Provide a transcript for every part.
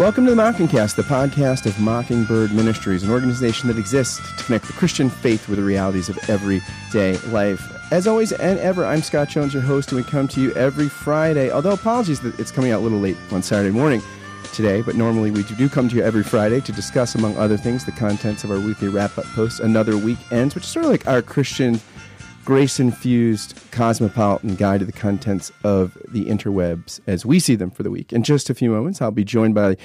Welcome to the Mockingcast, the podcast of Mockingbird Ministries, an organization that exists to connect the Christian faith with the realities of everyday life. As always and ever, I'm Scott Jones, your host, and we come to you every Friday. Although apologies that it's coming out a little late on Saturday morning today, but normally we do come to you every Friday to discuss, among other things, the contents of our weekly wrap-up post, Another Week Ends, which is sort of like our Christian grace-infused cosmopolitan guide to the contents of the interwebs as we see them for the week. In just a few moments, I'll be joined by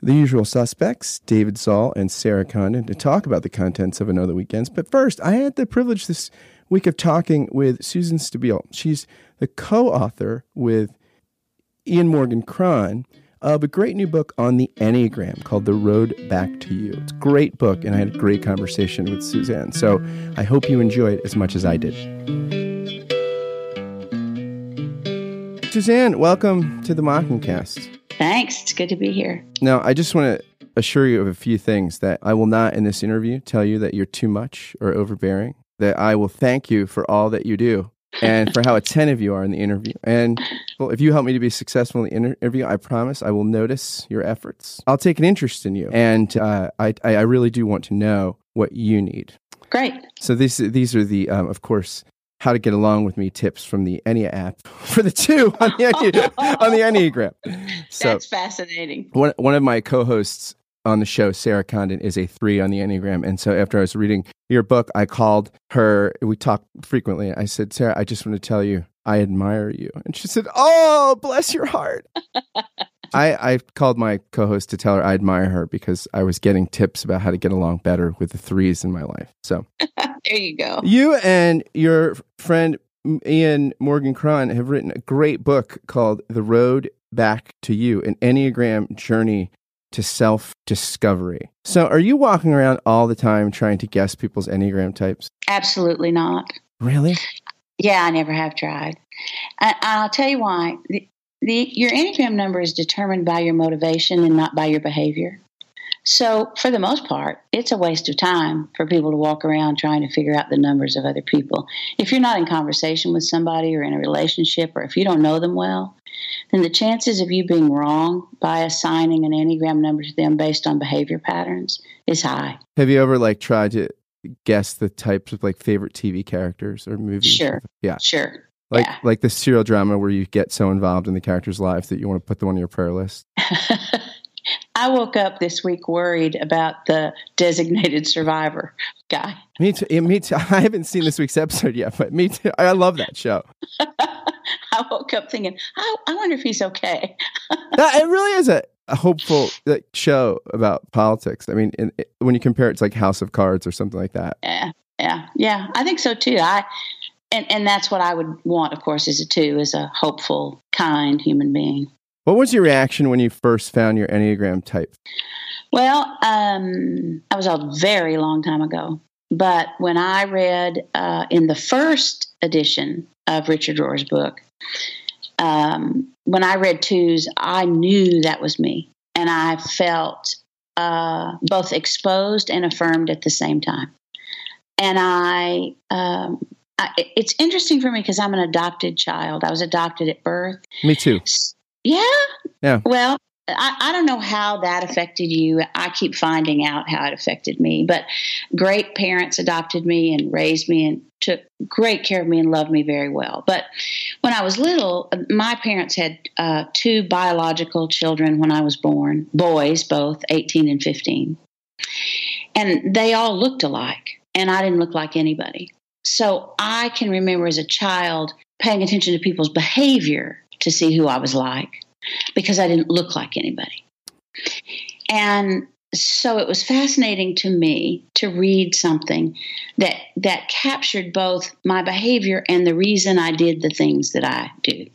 the usual suspects, David Zahl and Sarah Condon, to talk about the contents of Another Week Ends. But first, I had the privilege this week of talking with Suzanne Stabile. She's the co-author with Ian Morgan Cron of a great new book on the Enneagram called The Road Back to You. It's a great book, and I had a great conversation with Suzanne. So I hope you enjoy it as much as I did. Suzanne, welcome to the Mockingcast. Thanks. It's good to be here. Now, I just want to assure you of a few things that I will not in this interview tell you that you're too much or overbearing, that I will thank you for all that you do and for how attentive you are in the interview. And well, if you help me to be successful in the interview, I promise I will notice your efforts. I'll take an interest in you, and uh, I, I really do want to know what you need. Great. So these these are the, um, of course, how to get along with me tips from the Ennea app for the two on the Ennea, on the Enneagram. So That's fascinating. One one of my co-hosts on the show, Sarah Condon, is a three on the Enneagram. And so after I was reading your book, I called her. We talk frequently. I said, Sarah, I just want to tell you, I admire you. And she said, Oh, bless your heart. I, I called my co host to tell her I admire her because I was getting tips about how to get along better with the threes in my life. So there you go. You and your friend Ian Morgan Cron have written a great book called The Road Back to You, an Enneagram journey to self discovery. So, are you walking around all the time trying to guess people's Enneagram types? Absolutely not. Really? Yeah, I never have tried. I, will tell you why. The, the, your Enneagram number is determined by your motivation and not by your behavior. So, for the most part, it's a waste of time for people to walk around trying to figure out the numbers of other people. If you're not in conversation with somebody or in a relationship, or if you don't know them well, then the chances of you being wrong by assigning an Enneagram number to them based on behavior patterns is high. Have you ever like tried to guess the types of like favorite TV characters or movies? Sure. Yeah. Sure. Like yeah. like the serial drama where you get so involved in the characters' lives that you want to put them on your prayer list. I woke up this week worried about the designated survivor guy. Me too. Me too. I haven't seen this week's episode yet, but me too. I love that show. I woke up thinking, I, I wonder if he's okay. that, it really is a, a hopeful like, show about politics. I mean, in, it, when you compare it to like House of Cards or something like that. Yeah, yeah, yeah. I think so too. I and and that's what I would want, of course, as a two, as a hopeful, kind human being. What was your reaction when you first found your Enneagram type? Well, um, I was a very long time ago. But when I read uh, in the first edition of Richard Rohr's book, um, when I read twos, I knew that was me. And I felt uh, both exposed and affirmed at the same time. And I, um, I it's interesting for me because I'm an adopted child. I was adopted at birth. Me too. Yeah. Yeah. Well, I, I, don't know how that affected you. I keep finding out how it affected me. But great parents adopted me and raised me and took great care of me and loved me very well. But when I was little, my parents had uh, two biological children when I was born, boys, both 18 and 15. And they all looked alike, and I didn't look like anybody. So I can remember as a child paying attention to people's behavior to see who I was like because I didn't look like anybody. And so it was fascinating to me to read something that that captured both my behavior and the reason I did the things that I do.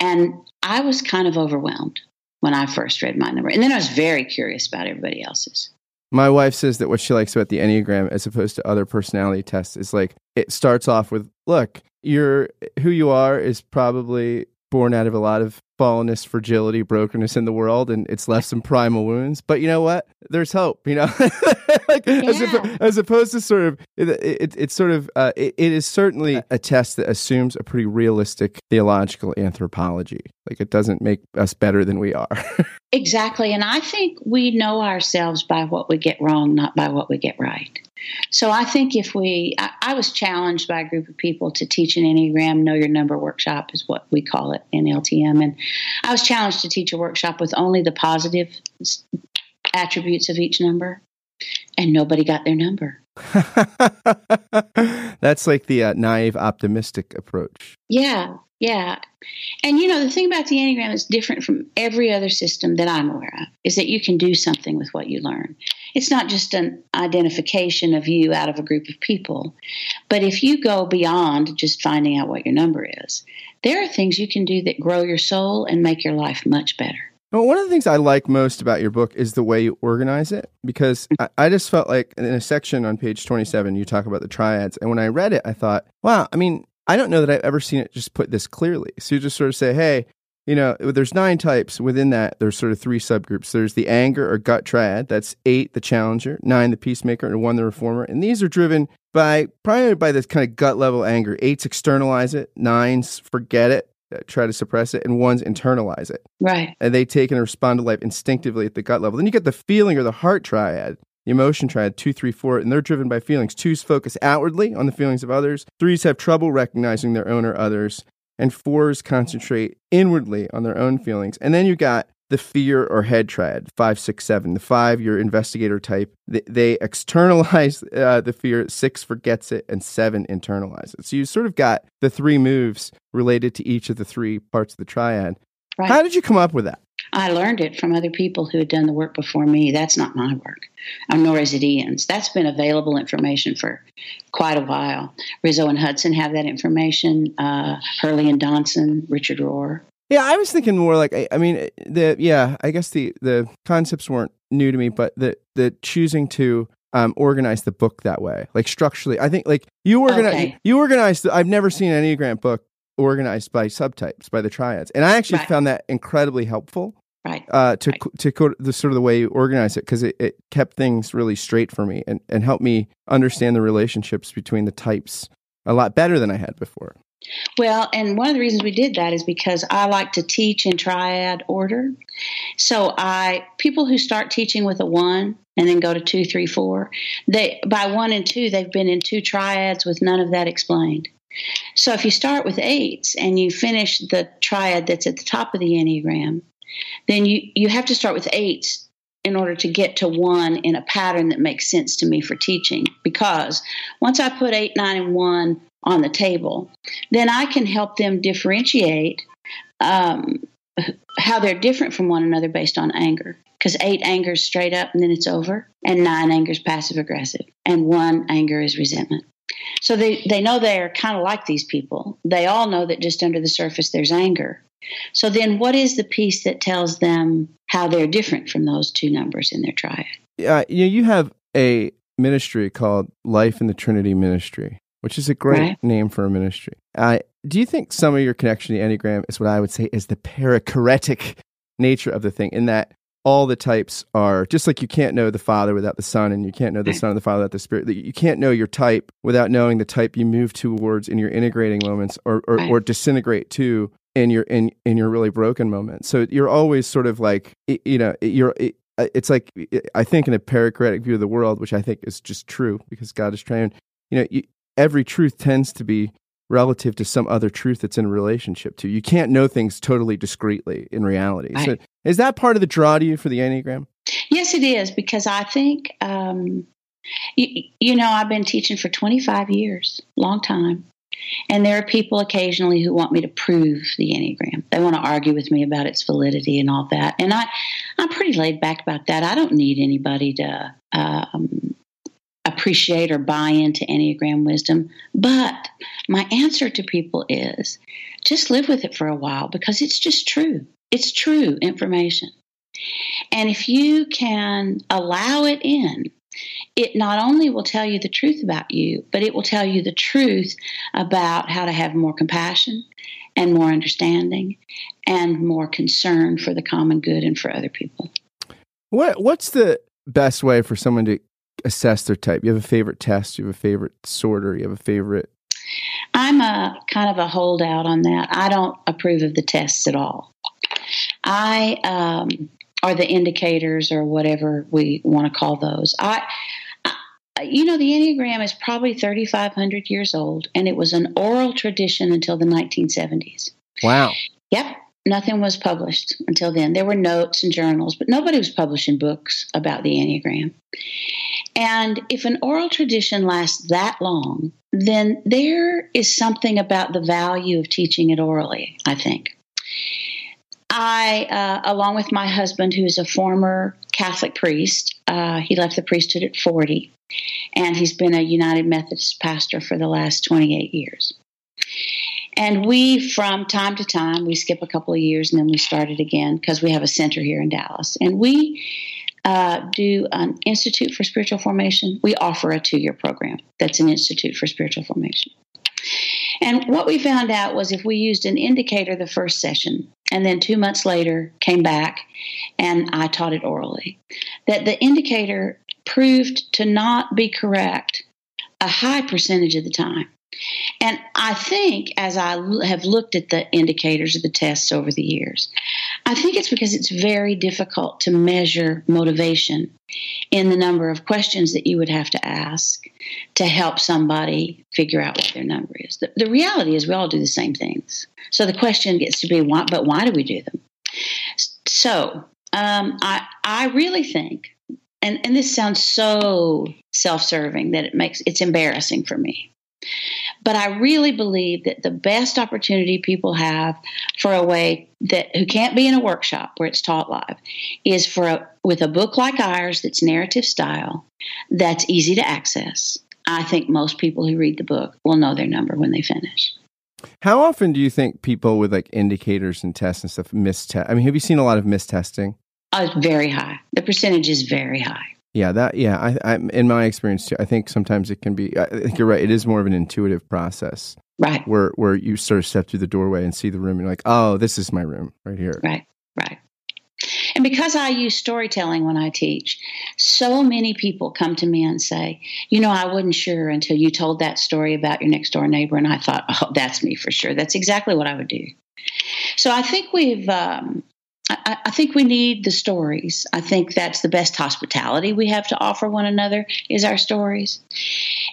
And I was kind of overwhelmed when I first read my number. And then I was very curious about everybody else's. My wife says that what she likes about the Enneagram as opposed to other personality tests is like it starts off with look, you're who you are is probably born out of a lot of fallenness, fragility, brokenness in the world, and it's left some primal wounds. But you know what? There's hope. You know, like, yeah. as, as, opposed to sort of it, it it's sort of uh, it, it is certainly a test that assumes a pretty realistic theological anthropology. Like it doesn't make us better than we are. Exactly. And I think we know ourselves by what we get wrong, not by what we get right. So I think if we, I, I, was challenged by a group of people to teach an Enneagram Know Your Number workshop, is what we call it in LTM. And I was challenged to teach a workshop with only the positive attributes of each number, and nobody got their number. That's like the uh, naive optimistic approach. Yeah, yeah. And you know, the thing about the Enneagram that's different from every other system that I'm aware of is that you can do something with what you learn. It's not just an identification of you out of a group of people, but if you go beyond just finding out what your number is, there are things you can do that grow your soul and make your life much better. Well, one of the things I like most about your book is the way you organize it because I, I, just felt like in a section on page 27, you talk about the triads. And when I read it, I thought, wow, I mean, I don't know that I've ever seen it just put this clearly. So you just sort of say, hey, you know, there's nine types. Within that, there's sort of three subgroups. There's the anger or gut triad. That's eight, the challenger, nine, the peacemaker, and one, the reformer. And these are driven by primarily by this kind of gut level anger. Eights externalize it, nines forget it, uh, try to suppress it, and ones internalize it. Right. And they take and respond to life instinctively at the gut level. Then you get the feeling or the heart triad. The emotion triad, two, three, four, and they're driven by feelings. Twos focus outwardly on the feelings of others. Threes have trouble recognizing their own or others. And fours concentrate inwardly on their own feelings. And then you got the fear or head triad, five, six, seven. The five, your investigator type, they, externalize uh, the fear. Six forgets it, and seven internalizes it. So you sort of got the three moves related to each of the three parts of the triad. Right. How did you come up with that? I learned it from other people who had done the work before me. That's not my work, nor is it Ian's. That's been available information for quite a while. Riso and Hudson have that information. Uh, Hurley and Donson, Richard Rohr. Yeah, I was thinking more like I, I mean the yeah I guess the the concepts weren't new to me, but the the choosing to um, organize the book that way, like structurally. I think like you organize okay. you organize. The, I've never seen an Enneagram book organized by subtypes by the triads, and I actually right. found that incredibly helpful. Right. Uh, to right. to co- the sort of the way you organize it because it, it kept things really straight for me and and helped me understand the relationships between the types a lot better than I had before. Well, and one of the reasons we did that is because I like to teach in triad order. So I people who start teaching with a one and then go to two, three, four, they by one and two they've been in two triads with none of that explained. So if you start with eights and you finish the triad that's at the top of the Enneagram, then you, you have to start with eights in order to get to one in a pattern that makes sense to me for teaching. Because once I put eight, nine, and one on the table, then I can help them differentiate um, how they're different from one another based on anger. Because eight angers straight up and then it's over, and nine angers passive aggressive, and one anger is resentment. So they, they know they're kind of like these people. They all know that just under the surface there's anger. So then what is the piece that tells them how they're different from those two numbers in their triad? Yeah, you, know, you have a ministry called Life in the Trinity Ministry, which is a great right. name for a ministry. Uh, do you think some of your connection to Enneagram is what I would say is the perichoretic nature of the thing, in that all the types are just like you can't know the Father without the Son, and you can't know the mm. Son and the Father without the Spirit. You can't know your type without knowing the type you move towards in your integrating moments or, or, or disintegrate to in your in in your really broken moments. So you're always sort of like you know you're. Uh, it's like I think in a perichoretic view of the world, which I think is just true because God is trying. You know, you, every truth tends to be relative to some other truth that's in relationship to. You can't know things totally discreetly in reality. Right. So is that part of the draw to you for the Enneagram? Yes, it is because I think, um, you, you know, I've been teaching for 25 years, long time. And there are people occasionally who want me to prove the Enneagram. They want to argue with me about its validity and all that. And I, I'm pretty laid back about that. I don't need anybody to um, appreciate or buy into Enneagram wisdom. But my answer to people is just live with it for a while because it's just true. It's true information. And if you can allow it in, it not only will tell you the truth about you, but it will tell you the truth about how to have more compassion and more understanding and more concern for the common good and for other people. What what's the best way for someone to assess their type? You have a favorite test, you have a favorite sorter, you have a favorite I'm a kind of a holdout on that. I don't approve of the tests at all. I um, or the indicators or whatever we want to call those. I, I you know, the Enneagram is probably 3,500 years old, and it was an oral tradition until the 1970s. Wow. Yep. Nothing was published until then. There were notes and journals, but nobody was publishing books about the Enneagram. And if an oral tradition lasts that long, then there is something about the value of teaching it orally, I think. I, uh, along with my husband, who is a former Catholic priest, uh, he left the priesthood at 40, and he's been a United Methodist pastor for the last 28 years. And we, from time to time, we skip a couple of years and then we start it again because we have a center here in Dallas. And we uh, do an Institute for Spiritual Formation. We offer a two year program that's an Institute for Spiritual Formation. And what we found out was if we used an indicator the first session and then two months later came back and I taught it orally, that the indicator proved to not be correct a high percentage of the time. And I think as I have looked at the indicators of the tests over the years, I think it's because it's very difficult to measure motivation in the number of questions that you would have to ask to help somebody figure out what their number is. The, the reality is we all do the same things. So the question gets to be, why, but why do we do them? So um, I, I really think and, and this sounds so self-serving that it makes it's embarrassing for me but I really believe that the best opportunity people have for a way that who can't be in a workshop where it's taught live is for a, with a book like ours that's narrative style, that's easy to access. I think most people who read the book will know their number when they finish. How often do you think people with like indicators and tests and stuff mistest? I mean, have you seen a lot of mistesting? Uh, very high. The percentage is very high. Yeah, that yeah. I, I in my experience too. I think sometimes it can be. I think you're right. It is more of an intuitive process, right? Where where you sort of step through the doorway and see the room, and you're like, oh, this is my room right here. Right, right. And because I use storytelling when I teach, so many people come to me and say, you know, I wasn't sure until you told that story about your next door neighbor, and I thought, oh, that's me for sure. That's exactly what I would do. So I think we've um, I, I, think we need the stories. I think that's the best hospitality we have to offer one another is our stories.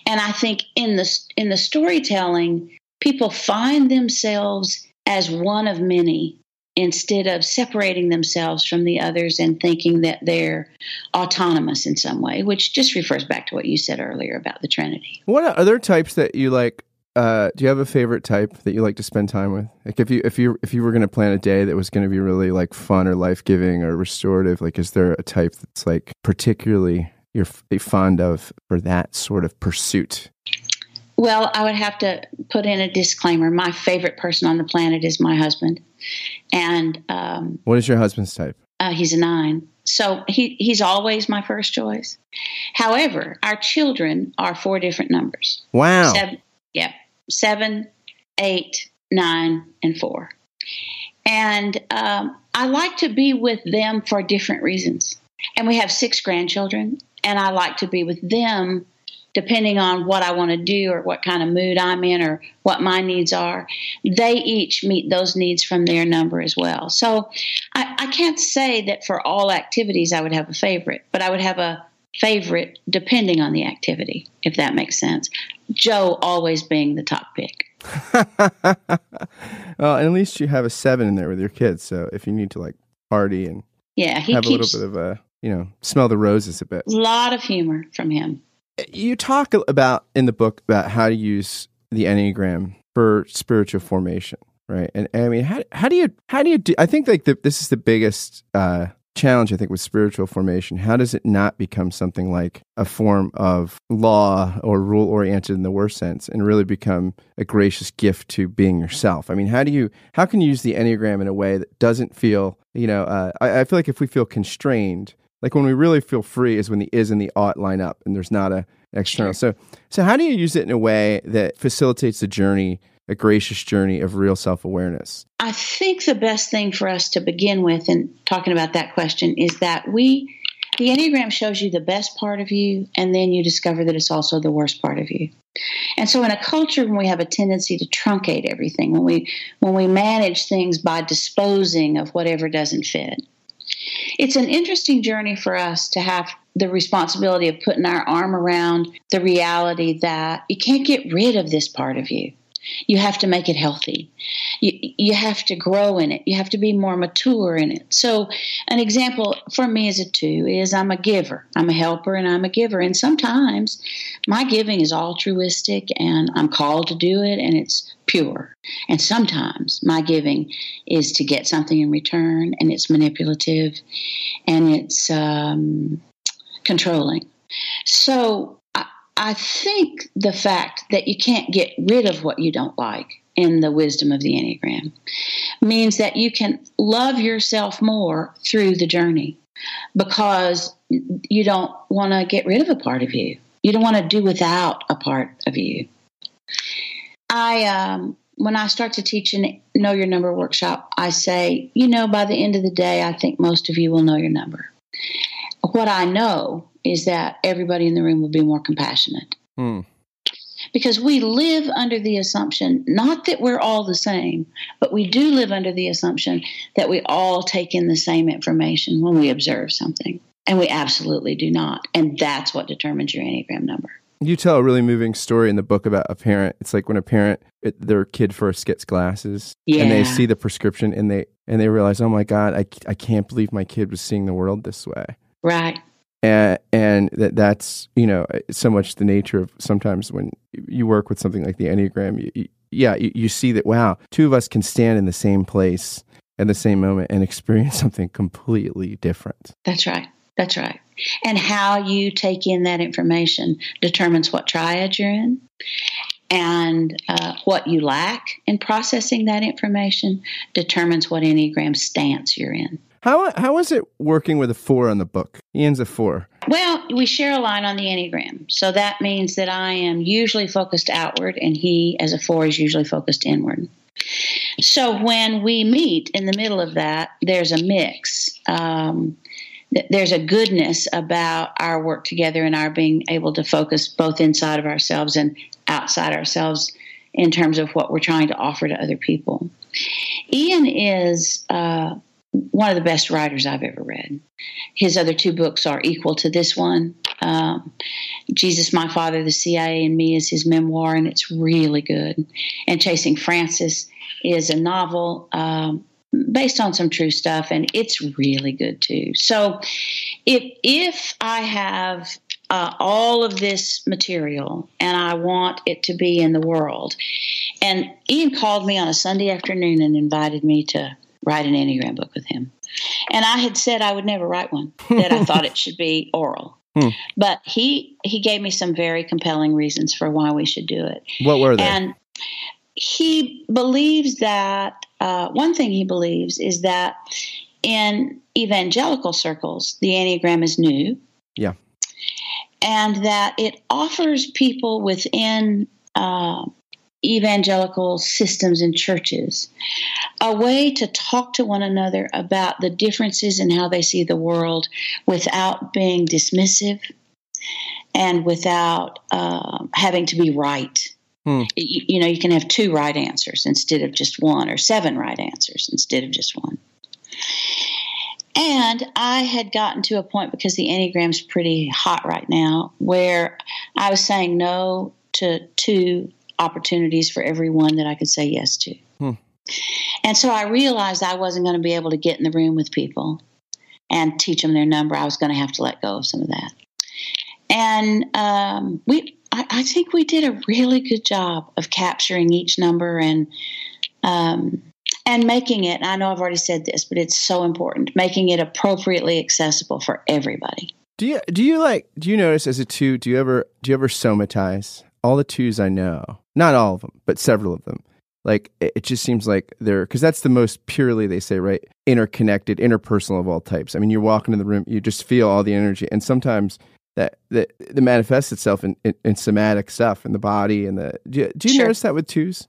And I think in the in the storytelling, people find themselves as one of many instead of separating themselves from the others and thinking that they're autonomous in some way, which just refers back to what you said earlier about the Trinity. What are other types that you like uh, do you have a favorite type that you like to spend time with? Like if you if you if you were going to plan a day that was going to be really like fun or life giving or restorative, like is there a type that's like particularly you're fond of for that sort of pursuit? Well, I would have to put in a disclaimer. My favorite person on the planet is my husband, and um, what is your husband's type? Uh, he's a nine, so he he's always my first choice. However, our children are four different numbers. Wow. Seven, yeah, seven, eight, nine, and four. And um, I like to be with them for different reasons. And we have six grandchildren, and I like to be with them depending on what I want to do or what kind of mood I'm in or what my needs are. They each meet those needs from their number as well. So I, I can't say that for all activities I would have a favorite, but I would have a favorite depending on the activity, if that makes sense. Joe always being the top pick. well, at least you have a seven in there with your kids. So if you need to like party and yeah, he have keeps, a little bit of a you know smell the roses a bit. A lot of humor from him. You talk about in the book about how to use the enneagram for spiritual formation, right? And, and I mean, how how do you how do you do? I think like the, this is the biggest. uh challenge, I think, with spiritual formation. How does it not become something like a form of law or rule oriented in the worst sense and really become a gracious gift to being yourself? I mean, how do you, how can you use the Enneagram in a way that doesn't feel, you know, uh, I, I feel like if we feel constrained, like when we really feel free is when the is and the ought line up and there's not a external. Sure. So, so how do you use it in a way that facilitates the journey a gracious journey of real self awareness? I think the best thing for us to begin with in talking about that question is that we, the Enneagram shows you the best part of you, and then you discover that it's also the worst part of you. And so, in a culture when we have a tendency to truncate everything, when we when we manage things by disposing of whatever doesn't fit, it's an interesting journey for us to have the responsibility of putting our arm around the reality that you can't get rid of this part of you. You have to make it healthy. You, you have to grow in it. You have to be more mature in it. So, an example for me as a two is I'm a giver. I'm a helper and I'm a giver. And sometimes my giving is altruistic and I'm called to do it and it's pure. And sometimes my giving is to get something in return and it's manipulative and it's um, controlling. So, I think the fact that you can't get rid of what you don't like in the wisdom of the Enneagram means that you can love yourself more through the journey because you don't want to get rid of a part of you. You don't want to do without a part of you. I, um, when I start to teach an Know Your Number workshop, I say, you know, by the end of the day, I think most of you will know your number. What I know is that everybody in the room will be more compassionate. Hmm. Because we live under the assumption, not that we're all the same, but we do live under the assumption that we all take in the same information when we observe something. And we absolutely do not. And that's what determines your Enneagram number. You tell a really moving story in the book about a parent. It's like when a parent, it, their kid first gets glasses, yeah. and they see the prescription, and they and they realize, oh my god, I I can't believe my kid was seeing the world this way. Right. And, and that that's you know so much the nature of sometimes when you work with something like the enneagram you, yeah you, you see that wow two of us can stand in the same place at the same moment and experience something completely different. That's right. That's right. And how you take in that information determines what triad you're in and uh, what you lack in processing that information determines what enneagram stance you're in how how is it working with a four on the book? Ian's a four. Well, we share a line on the Enneagram. So that means that I am usually focused outward and he as a four is usually focused inward. So when we meet in the middle of that, there's a mix. Um, there's a goodness about our work together and our being able to focus both inside of ourselves and outside ourselves in terms of what we're trying to offer to other people. Ian is uh, one of the best writers I've ever read. His other two books are equal to this one. Um, Jesus, My Father, the CIA, and Me is his memoir, and it's really good. And Chasing Francis is a novel um, based on some true stuff, and it's really good too. So, if if I have uh, all of this material and I want it to be in the world, and Ian called me on a Sunday afternoon and invited me to write an Enneagram book with him. And I had said I would never write one, that I thought it should be oral. Hmm. But he he gave me some very compelling reasons for why we should do it. What were they? And he believes that uh, one thing he believes is that in evangelical circles, the Enneagram is new. Yeah. And that it offers people within uh, evangelical systems and churches a way to talk to one another about the differences in how they see the world without being dismissive and without uh, having to be right. Hmm. You, you know, you can have two right answers instead of just one, or seven right answers instead of just one. And I had gotten to a point because the Enneagram's pretty hot right now where I was saying no to two opportunities for everyone that I could say yes to. Hmm. And so I realized I wasn't going to be able to get in the room with people and teach them their number. I was going to have to let go of some of that. And um, we, I, I, think we did a really good job of capturing each number and um, and making it. I know I've already said this, but it's so important making it appropriately accessible for everybody. Do you do you like do you notice as a two? Do you ever do you ever somatize? All the twos I know not all of them, but several of them. Like it just seems like they're because that's the most purely they say right interconnected, interpersonal of all types. I mean, you're walking in the room, you just feel all the energy, and sometimes that that, that manifests itself in, in, in, somatic stuff in the body and the. Do you, do you sure. notice that with twos?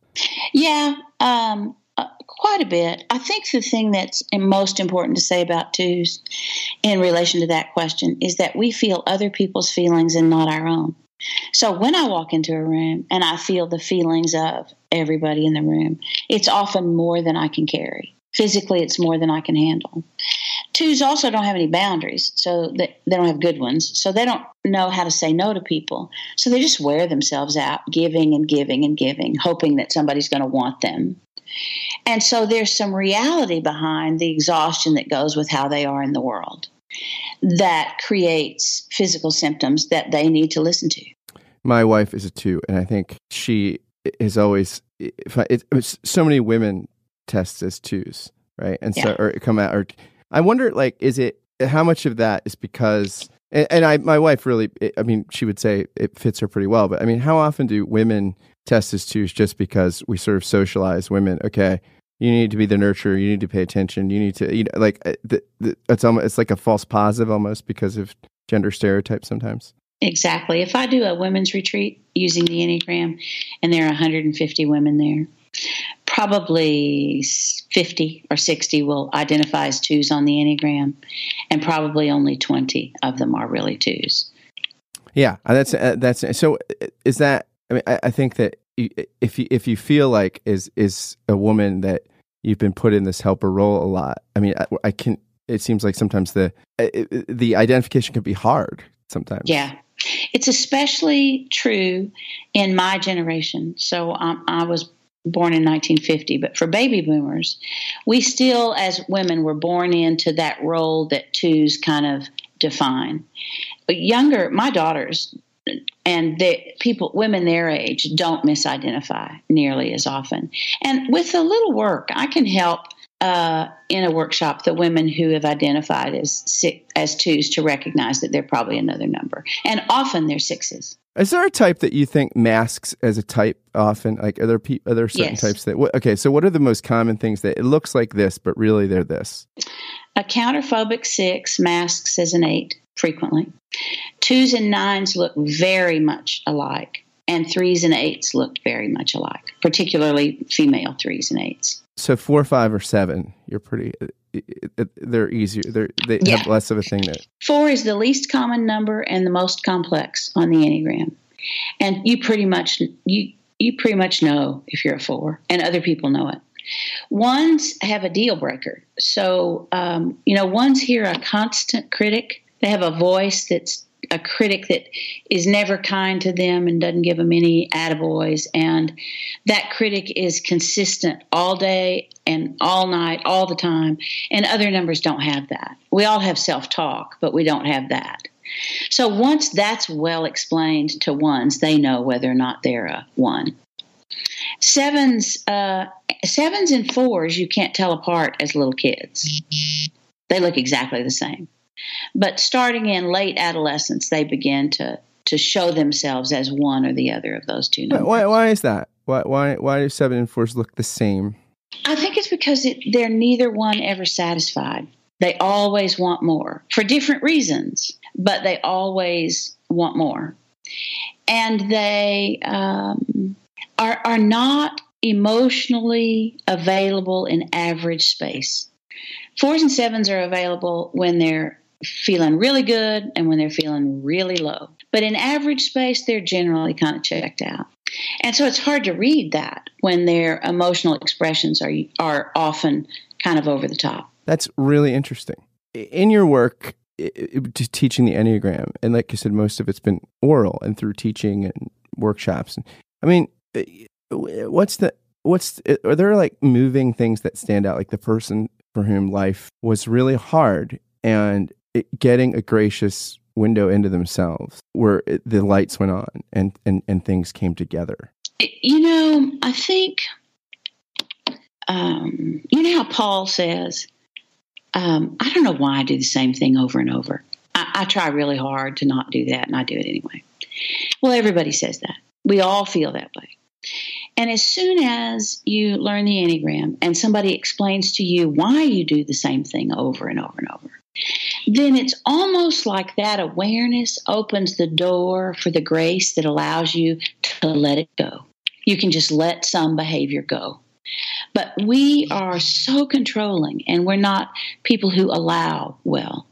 Yeah, um, uh, quite a bit. I think the thing that's most important to say about twos in relation to that question is that we feel other people's feelings and not our own. So when I walk into a room and I feel the feelings of everybody in the room, it's often more than I can carry. Physically, it's more than I can handle. twos also don't have any boundaries, so they, they don't have good ones. So they don't know how to say no to people. So they just wear themselves out, giving and giving and giving, hoping that somebody's going to want them. And so there's some reality behind the exhaustion that goes with how they are in the world that creates physical symptoms that they need to listen to. My wife is a two, and I think she is always. If I, it, so many women test as twos, right? And so or come out or I wonder, like, is it how much of that is because and, and I my wife really, I mean, she would say it fits her pretty well, but I mean, how often do women test as twos just because we sort of socialize women? Okay, you need to be the nurturer. You need to pay attention. You need to, you know, like uh, the, the, it's almost it's like a false positive almost because of gender stereotypes sometimes. Exactly. If I do a women's retreat using the Enneagram, and there are 150 women there, probably 50 or 60 will identify as twos on the Enneagram, and probably only 20 of them are really twos. Yeah, uh, that's uh, that's so. Uh, is that? I mean, I, I think that if you if you feel like is is a woman that you've been put in this helper role a lot. I mean, I, I can. It seems like sometimes the the identification can be hard. Sometimes, yeah, it's especially true in my generation. So um, I was born in 1950, but for baby boomers, we still, as women, were born into that role that twos kind of define. But younger, my daughters and the people, women their age, don't misidentify nearly as often. And with a little work, I can help uh, in a workshop the women who have identified as six, as twos to recognize that they're probably another number, and often they're sixes. Is there a type that you think masks as a type often? Like are there pe- are there certain yes. types that? Okay, so what are the most common things that it looks like this, but really they're this? A counterphobic six masks as an eight frequently. Twos and nines look very much alike, and threes and eights look very much alike, particularly female threes and eights. So four, five, or seven, you're pretty. They're easier. They're, they yeah. have less of a thing that. Four is the least common number and the most complex on the enneagram, and you pretty much you you pretty much know if you're a four, and other people know it. Ones have a deal breaker. So, um, you know, ones hear a constant critic. They have a voice that's a critic that is never kind to them and doesn't give them any attaboys. And that critic is consistent all day and all night, all the time. And other numbers don't have that. We all have self talk, but we don't have that. So once that's well explained to ones, they know whether or not they're a one. Sevens, uh, sevens and fours, you can't tell apart as little kids. They look exactly the same. But starting in late adolescence, they begin to to show themselves as one or the other of those two numbers. Why, why is that? Why, why, why do seven and fours look the same? I think it's because it, they're neither one ever satisfied. They always want more for different reasons, but they always want more. And they um, are, are not emotionally available in average space. Fours and sevens are available when they're feeling really good and when they're feeling really low. But in average space, they're generally kind of checked out. And so it's hard to read that when their emotional expressions are are often kind of over the top. That's really interesting. In your work, to teaching the Enneagram, and like you said, most of it's been oral and through teaching and workshops. I mean, what's the what's are there like moving things that stand out? Like the person for whom life was really hard and it, getting a gracious window into themselves where it, the lights went on and, and, and things came together? You know, I think, um, you know how Paul says, um, I don't know why I do the same thing over and over. I, I try really hard to not do that, and I do it anyway. Well, everybody says that. We all feel that way. And as soon as you learn the Enneagram and somebody explains to you why you do the same thing over and over and over, then it's almost like that awareness opens the door for the grace that allows you to let it go. You can just let some behavior go. But we are so controlling and we're not people who allow well.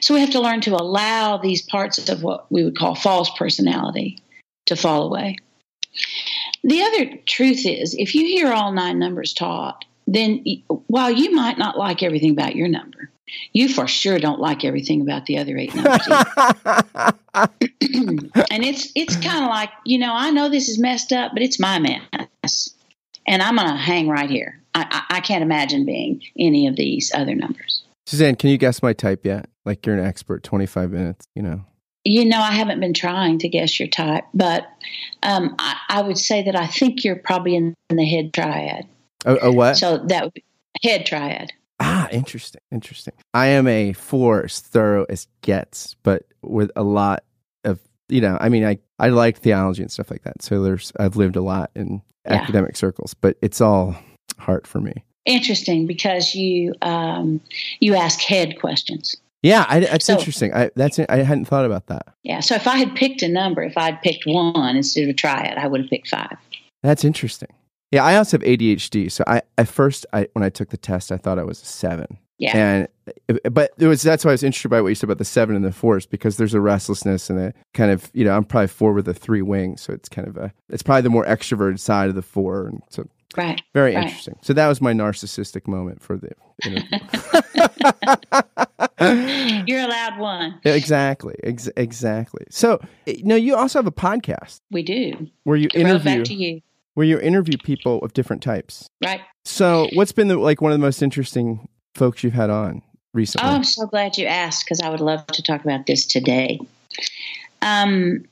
So we have to learn to allow these parts of what we would call false personality to fall away. The other truth is if you hear all nine numbers taught, then while you might not like everything about your number, You for sure don't like everything about the other eight numbers. and it's it's kind of like, you know, I know this is messed up, but it's my mess. And I'm going to hang right here. I, I, I can't imagine being any of these other numbers. Suzanne, can you guess my type yet? Like you're an expert, 25 minutes, you know. You know, I haven't been trying to guess your type, but um, I, I, would say that I think you're probably in, in the head triad. A, a what? So that would be head triad. Ah, interesting. Interesting. I am a four as thorough as gets, but with a lot of, you know, I mean, I, I like theology and stuff like that. So there's, I've lived a lot in yeah. academic circles, but it's all heart for me. Interesting because you, um, you ask head questions. Yeah, I, that's so, interesting. I that's I hadn't thought about that. Yeah, so if I had picked a number, if I'd picked one instead of a triad, I would have picked five. That's interesting. Yeah, I also have ADHD. So I at first, I when I took the test, I thought I was a seven. Yeah, and uh, but it was that's why I was interested by what you said about the seven and the fours because there's a restlessness and a kind of you know I'm probably four with a three wings, so it's kind of a it's probably the more extroverted side of the four, and so Right. Very right. interesting. So that was my narcissistic moment for the interview. You're allowed one. Exactly. Ex- exactly. So, eh, you know, you also have a podcast. We do. Where you interview back to you. Where you interview people of different types. Right. So, what's been the, like one of the most interesting folks you've had on recently? Oh, I'm so glad you asked because I would love to talk about this today. Um,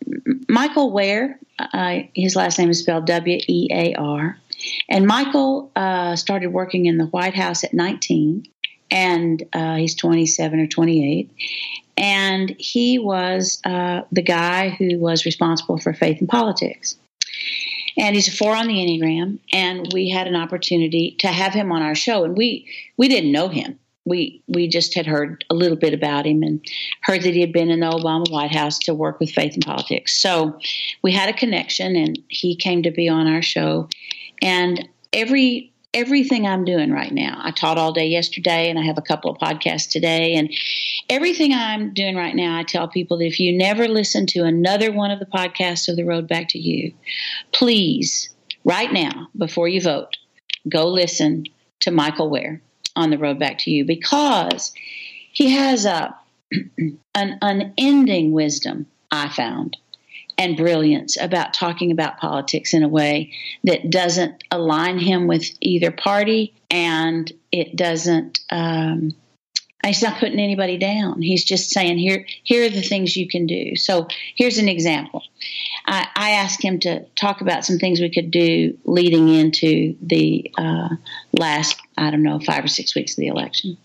Michael Wear, uh, his last name is spelled W E A R. And Michael uh, started working in the White House at 19, and uh, he's 27 or 28. And he was uh, the guy who was responsible for faith and politics. And he's a four on the Enneagram, and we had an opportunity to have him on our show. And we we didn't know him. We we just had heard a little bit about him and heard that he had been in the Obama White House to work with faith and politics. So we had a connection, and he came to be on our show. And every everything I'm doing right now. I taught all day yesterday and I have a couple of podcasts today and everything I'm doing right now I tell people that if you never listen to another one of the podcasts of the road back to you, please right now before you vote, go listen to Michael Wear on the road back to you because he has a an unending wisdom I found and brilliance about talking about politics in a way that doesn't align him with either party and it doesn't um, he's not putting anybody down. He's just saying here here are the things you can do. So here's an example. I, I asked him to talk about some things we could do leading into the uh, last i don't know five or six weeks of the election.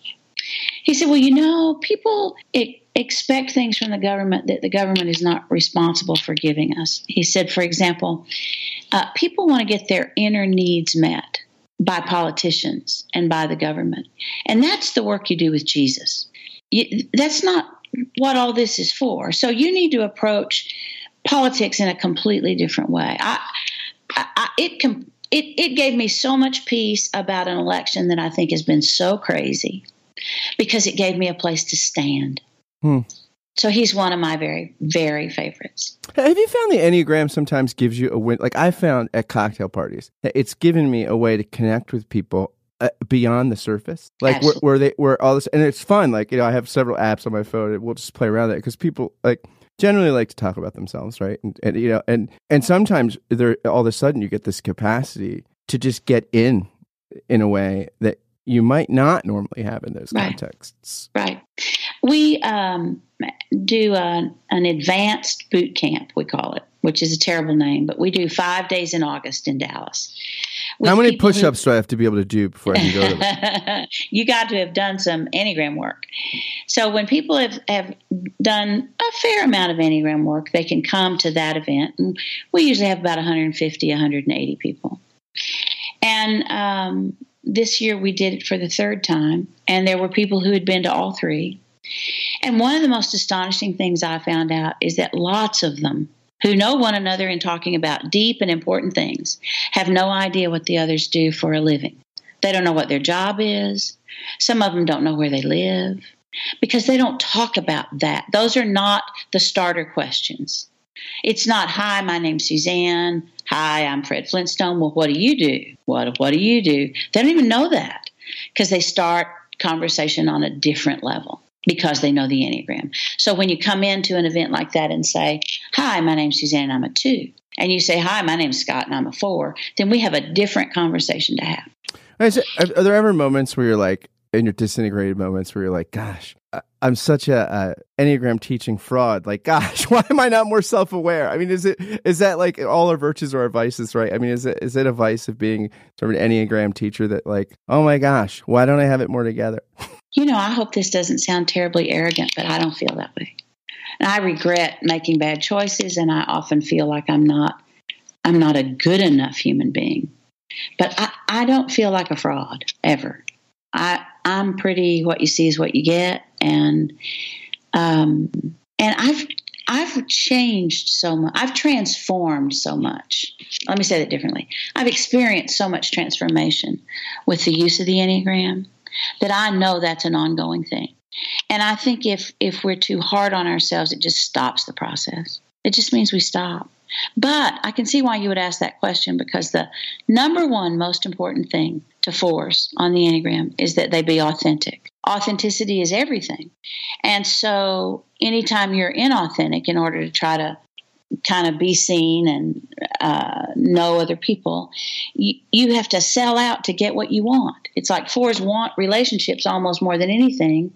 He said well you know people it, expect things from the government that the government is not responsible for giving us. He said, for example, uh, people want to get their inner needs met by politicians and by the government. And that's the work you do with Jesus. You, that's not what all this is for. So you need to approach politics in a completely different way. I, I, it, it, it gave me so much peace about an election that I think has been so crazy because it gave me a place to stand. Hmm. So he's one of my very, very favorites. Have you found the Enneagram sometimes gives you a win? Like I found at cocktail parties, it's given me a way to connect with people uh, beyond the surface, like where, where, they where all this, and it's fun. Like you know, I have several apps on my phone, and we'll just play around that because people like generally like to talk about themselves, right? And, and you know, and and sometimes there all of a sudden you get this capacity to just get in in a way that you might not normally have in those right. contexts. Right. We um, do a, an advanced boot camp, we call it, which is a terrible name, but we do five days in August in Dallas. How many push ups do I have to be able to do before I can go to them? you got to have done some Enneagram work. So when people have, have done a fair amount of Enneagram work, they can come to that event. And we usually have about 150, 180 people. And um, this year we did it for the third time, and there were people who had been to all three. And one of the most astonishing things I found out is that lots of them who know one another in talking about deep and important things have no idea what the others do for a living. They don't know what their job is. Some of them don't know where they live because they don't talk about that. Those are not the starter questions. It's not, hi, my name's Suzanne. Hi, I'm Fred Flintstone. Well, what do you do? What, what do you do? They don't even know that because they start conversation on a different level because they know the Enneagram. So when you come into an event like that and say, Hi, my name's Suzanne and I'm a two, and you say, Hi, my name's Scott and I'm a four, then we have a different conversation to have. Are there ever moments where you're like, in your disintegrated moments where you're like, gosh, I'm such a, a, Enneagram teaching fraud. Like, gosh, why am I not more self aware? I mean, is it is that like all our virtues or our vices, right? I mean, is it is it a vice of being sort of an Enneagram teacher that like, oh my gosh, why don't I have it more together? You know, I hope this doesn't sound terribly arrogant, but I don't feel that way. And I regret making bad choices, and I often feel like I'm not I'm not a good enough human being. But I, I don't feel like a fraud ever. I I'm pretty what you see is what you get, and um, and I've I've changed so much. I've transformed so much. Let me say that differently. I've experienced so much transformation with the use of the Enneagram that I know that's an ongoing thing. And I think if if we're too hard on ourselves, it just stops the process. It just means we stop. But I can see why you would ask that question because the number one most important thing to force on the Enneagram is that they be authentic. Authenticity is everything. And so anytime you're inauthentic in order to try to kind of be seen and uh, know other people, you, you have to sell out to get what you want. It's like fours want relationships almost more than anything,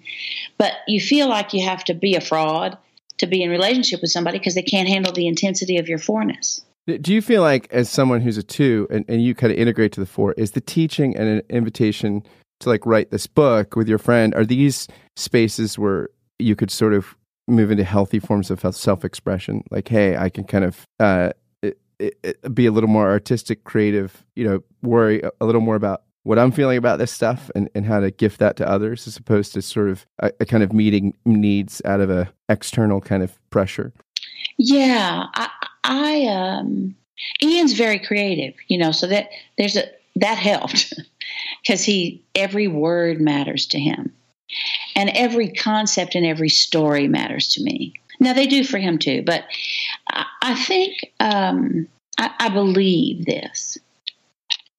but you feel like you have to be a fraud to be in relationship with somebody because they can't handle the intensity of your fourness. Do you feel like, as someone who's a two, and, and you kind of integrate to the four, is the teaching and an invitation to like write this book with your friend? Are these spaces where you could sort of move into healthy forms of self expression? Like, hey, I can kind of uh, it, it, be a little more artistic, creative, you know, worry a little more about what I'm feeling about this stuff and, and how to gift that to others as opposed to sort of a, a kind of meeting needs out of a external kind of pressure. Yeah, I, I um, Ian's very creative, you know, so that there's a that helped because he every word matters to him, and every concept and every story matters to me. Now they do for him too, but I, think um, I, I believe this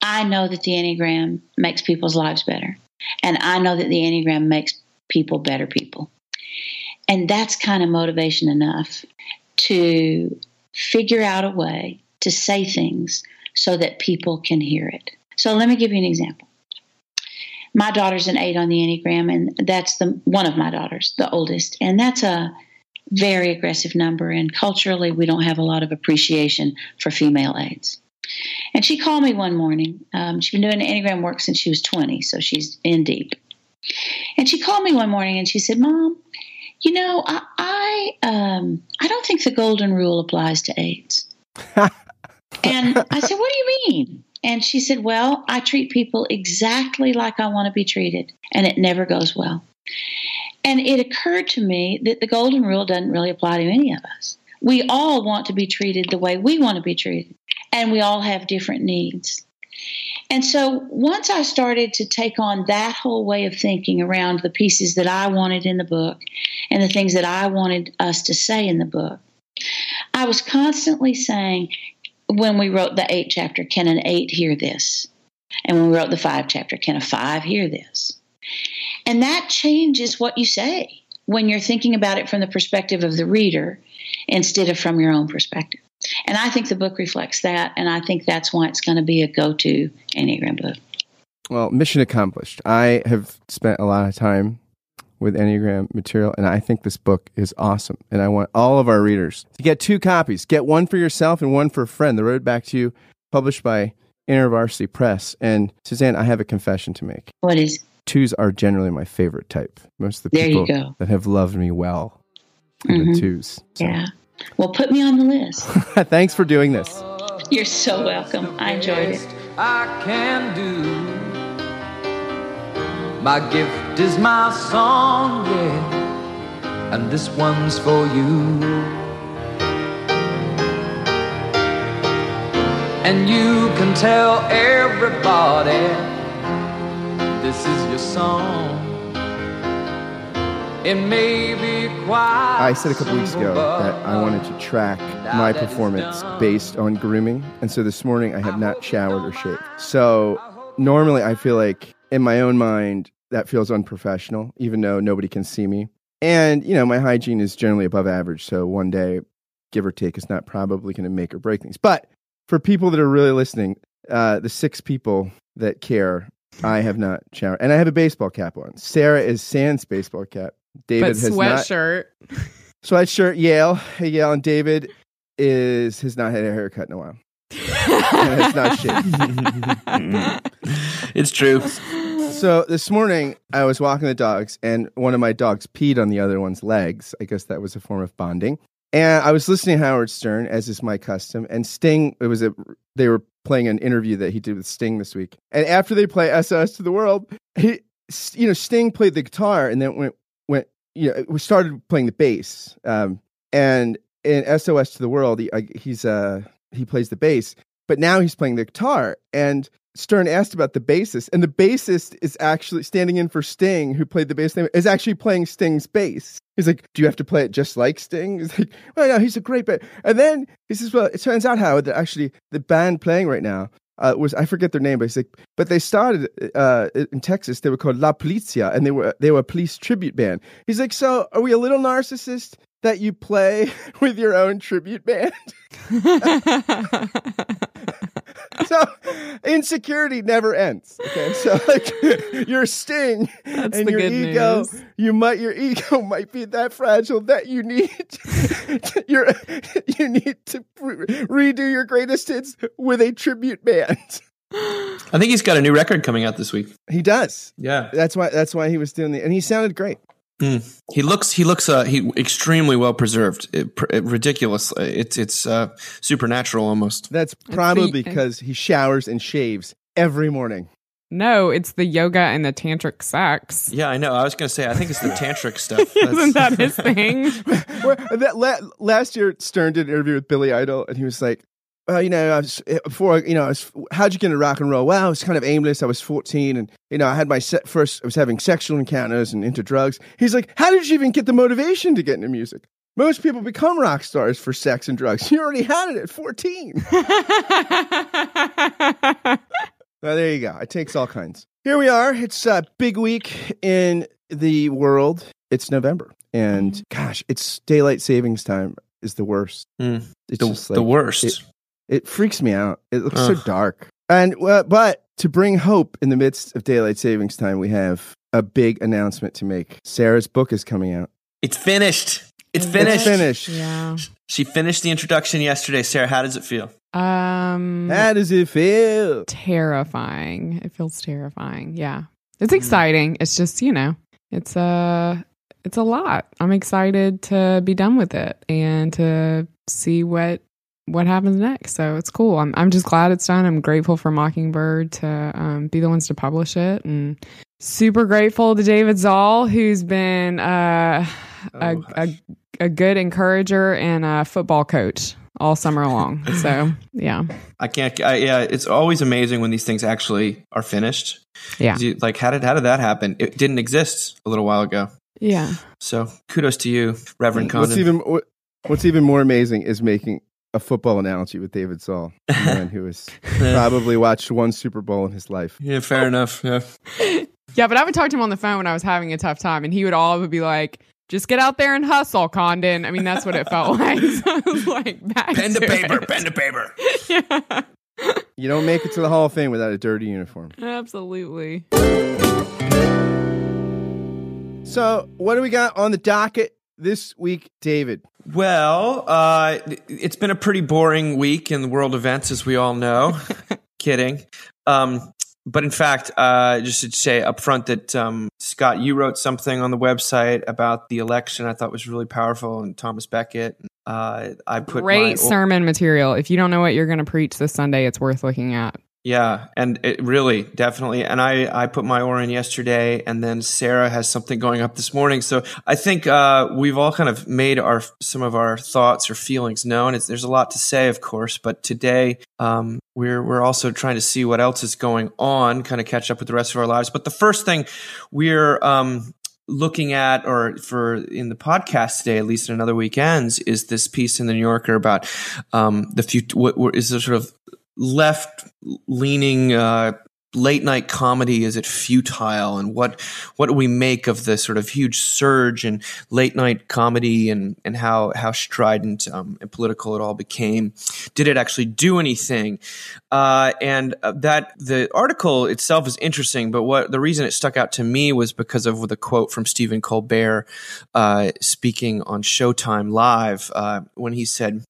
I know that the Enneagram makes people's lives better. And I know that the Enneagram makes people better people. And that's kind of motivation enough to figure out a way to say things so that people can hear it. So let me give you an example. My daughter's an eight on the Enneagram, and that's the one of my daughters, the oldest, and that's a very aggressive number. And culturally, we don't have a lot of appreciation for female aides. And she called me one morning. Um, she's been doing Enneagram work since she was 20, so she's in deep. And she called me one morning and she said, Mom, you know, I I, um, I don't think the golden rule applies to eights. and I said, What do you mean? And she said, Well, I treat people exactly like I want to be treated, and it never goes well. And it occurred to me that the golden rule doesn't really apply to any of us. We all want to be treated the way we want to be treated and we all have different needs. And so once I started to take on that whole way of thinking around the pieces that I wanted in the book and the things that I wanted us to say in the book, I was constantly saying, when we wrote the eight chapter, can an eight hear this? And when we wrote the five chapter, can a five hear this? And that changes what you say when you're thinking about it from the perspective of the reader instead of from your own perspective. And I think the book reflects that, and I think that's why it's going to be a go-to Enneagram book. Well, mission accomplished. I have spent a lot of time with Enneagram material, and I think this book is awesome. And I want all of our readers to get two copies. Get one for yourself and one for a friend. The Road Back to You, published by InterVarsity Press. And Suzanne, I have a confession to make. What is? Twos are generally my favorite type. Most of the there people that have loved me well have mm-hmm. been twos. So. Yeah. Well, put me on the list. Thanks for doing this. You're so welcome. I enjoyed it. I can do. My gift is my song, yeah, and this one's for you. And you can tell everybody this is your song. It may be quite I said a couple weeks ago that I wanted to track my performance based on grooming. And so this morning I have not showered or shaved. So normally I feel like in my own mind, that feels unprofessional, even though nobody can see me. And, you know, my hygiene is generally above average. So one day, give or take, is not probably going to make or break things. But for people that are really listening, uh, the six people that care, I have not showered. And I have a baseball cap on. Sarah is Sans baseball cap. David but has sweatshirt. not. Sweatshirt, Yale. Hey, Yale. And David is has not had a haircut in a while. and has not shit. it's true. So this morning I was walking the dogs, and one of my dogs peed on the other one's legs. I guess that was a form of bonding. And I was listening to Howard Stern, as is my custom. And Sting, it was a they were playing an interview that he did with Sting this week. And after they play SOS to the World, he, you know, Sting played the guitar, and then went went you know we started playing the bass. Um, and in SOS to the World, he, he's uh he plays the bass, but now he's playing the guitar. And Stern asked about the bassist, and the bassist is actually standing in for Sting, who played the bass name, is actually playing Sting's bass. He's like, "Do you have to play it just like Sting?" He's like, "Well, no, he's a great bass." And then he says, "Well, it turns out, Howard, that actually the band playing right now uh, was I forget their name, but he's like, but they started uh, in Texas. They were called La Policia, and they were they were a police tribute band. He's like, so are we a little narcissist that you play with your own tribute band? so insecurity never ends. Okay, so like your sting That's and the your good ego, news. you might your ego might be that fragile that you need your you need to re- redo your greatest hits with a tribute band. I think he's got a new record coming out this week. He does. Yeah. That's why. That's why he was doing the, and he sounded great. Mm. He looks he looks uh he extremely well preserved. It, it, ridiculous. It's it's uh supernatural almost. That's probably the- because he showers and shaves every morning. no, it's the yoga and the tantric sex. Yeah, I know. I was going to say I think it's the tantric stuff. Isn't that his thing? Well, that la- last year, Stern did an interview with Billy Idol, and he was like, "Well, you know, I was eh, before, you know, I was, how'd you get into rock and roll? Well, I was kind of aimless. I was 14, and you know, I had my first. I was having sexual encounters and into drugs. He's like, how did you even get the motivation to get into music? Most people become rock stars for sex and drugs. You already had it at 14. Well, there you go. It takes all kinds. Here we are. It's a big week in the world. It's November, and mm-hmm. gosh, it's daylight savings time is the worst. Mm. It's the, just the worst. It, it freaks me out. It looks so dark. And uh, but to bring hope in the midst of daylight savings time, we have a big announcement to make. Sarah's book is coming out. it's finished. It's It's finished. finished. yeah. She finished the introduction yesterday. Sarah, how does it feel? Um. How does it feel? terrifying. It feels terrifying. Yeah. It's exciting. It's just, you know, it's a it's a lot. I'm excited to be done with it and to see what what happens next. So it's cool. I'm I'm just glad it's done. I'm grateful for Mockingbird to um, be the ones to publish it and super grateful to David Zahl who's been uh, a, Oh. a a good encourager and a football coach all summer long. So, yeah. I can't. I, yeah, it's always amazing when these things actually are finished. Yeah. 'Cause you- like how did how did that happen? It didn't exist a little while ago. Yeah. So kudos to you, Reverend What's even what- what's even more amazing is making a football analogy with David Zahl, a man who has probably watched one Super Bowl in his life. yeah, fair enough. Yeah. Yeah, but I would talk to him on the phone when I was having a tough time, and he would all be like, "Just get out there and hustle, Condon." I mean, that's what it felt like. So I was like, back Pen to paper. it. Pen to paper. yeah, You don't make it to the Hall of Fame without a dirty uniform. absolutely. So, what do we got on the docket this week, David? Well, uh, it's been a pretty boring week in the world events, as we all know. Kidding. Um, but in fact, uh, just to say up front that um, Scott, you wrote something on the website about the election I thought was really powerful, and Thomas Beckett. Uh, I put Great sermon material. If you don't know what you're going to preach this Sunday, it's worth looking at. Yeah, and it really definitely. And I I put my oar in yesterday, and then Sarah has something going up this morning. So I think uh, we've all kind of made our some of our thoughts or feelings known. It's, there's a lot to say, of course, but today um, we're we're also trying to see what else is going on, kind of catch up with the rest of our lives. But the first thing we're um, looking at, or for in the podcast today, at least in Another Week Ends, is this piece in the New Yorker about um, the future. What, what is the sort of left leaning uh, late night comedy is it futile? And what what do we make of the sort of huge surge in late night comedy and and how how strident um, and political it all became? Did it actually do anything? Uh, and uh, that the article itself is interesting but what the reason it stuck out to me was because of the quote from Stephen Colbert uh, speaking on Showtime Live uh, when he said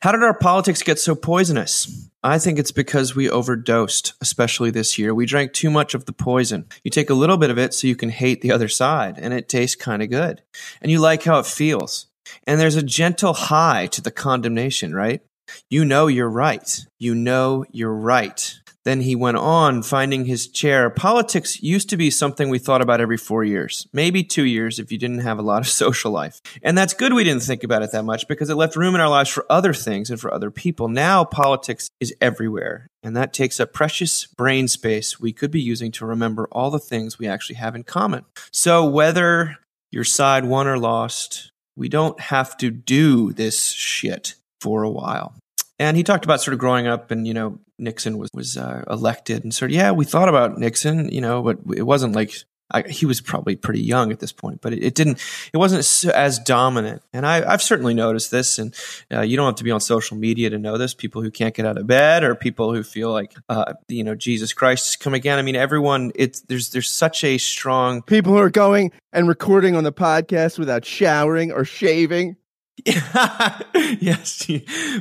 how did our politics get so poisonous? I think it's because we overdosed, especially this year. We drank too much of the poison. You take a little bit of it so you can hate the other side, and it tastes kind of good. And you like how it feels. And there's a gentle high to the condemnation, right? You know you're right. You know you're right. Then he went on, finding his chair. Politics used to be something we thought about every four years, maybe two years if you didn't have a lot of social life. And that's good we didn't think about it that much because it left room in our lives for other things and for other people. Now politics is everywhere, and that takes up precious brain space we could be using to remember all the things we actually have in common. So whether your side won or lost, we don't have to do this shit for a while. And he talked about sort of growing up and, you know, Nixon was, was uh, elected and sort of, yeah, we thought about Nixon, you know, but it wasn't like I, he was probably pretty young at this point, but it, it didn't, it wasn't as dominant. And I, have certainly noticed this. And uh, you don't have to be on social media to know this. People who can't get out of bed or people who feel like, uh, you know, Jesus Christ has come again. I mean, everyone, it's, there's, there's such a strong people who are going and recording on the podcast without showering or shaving. yes,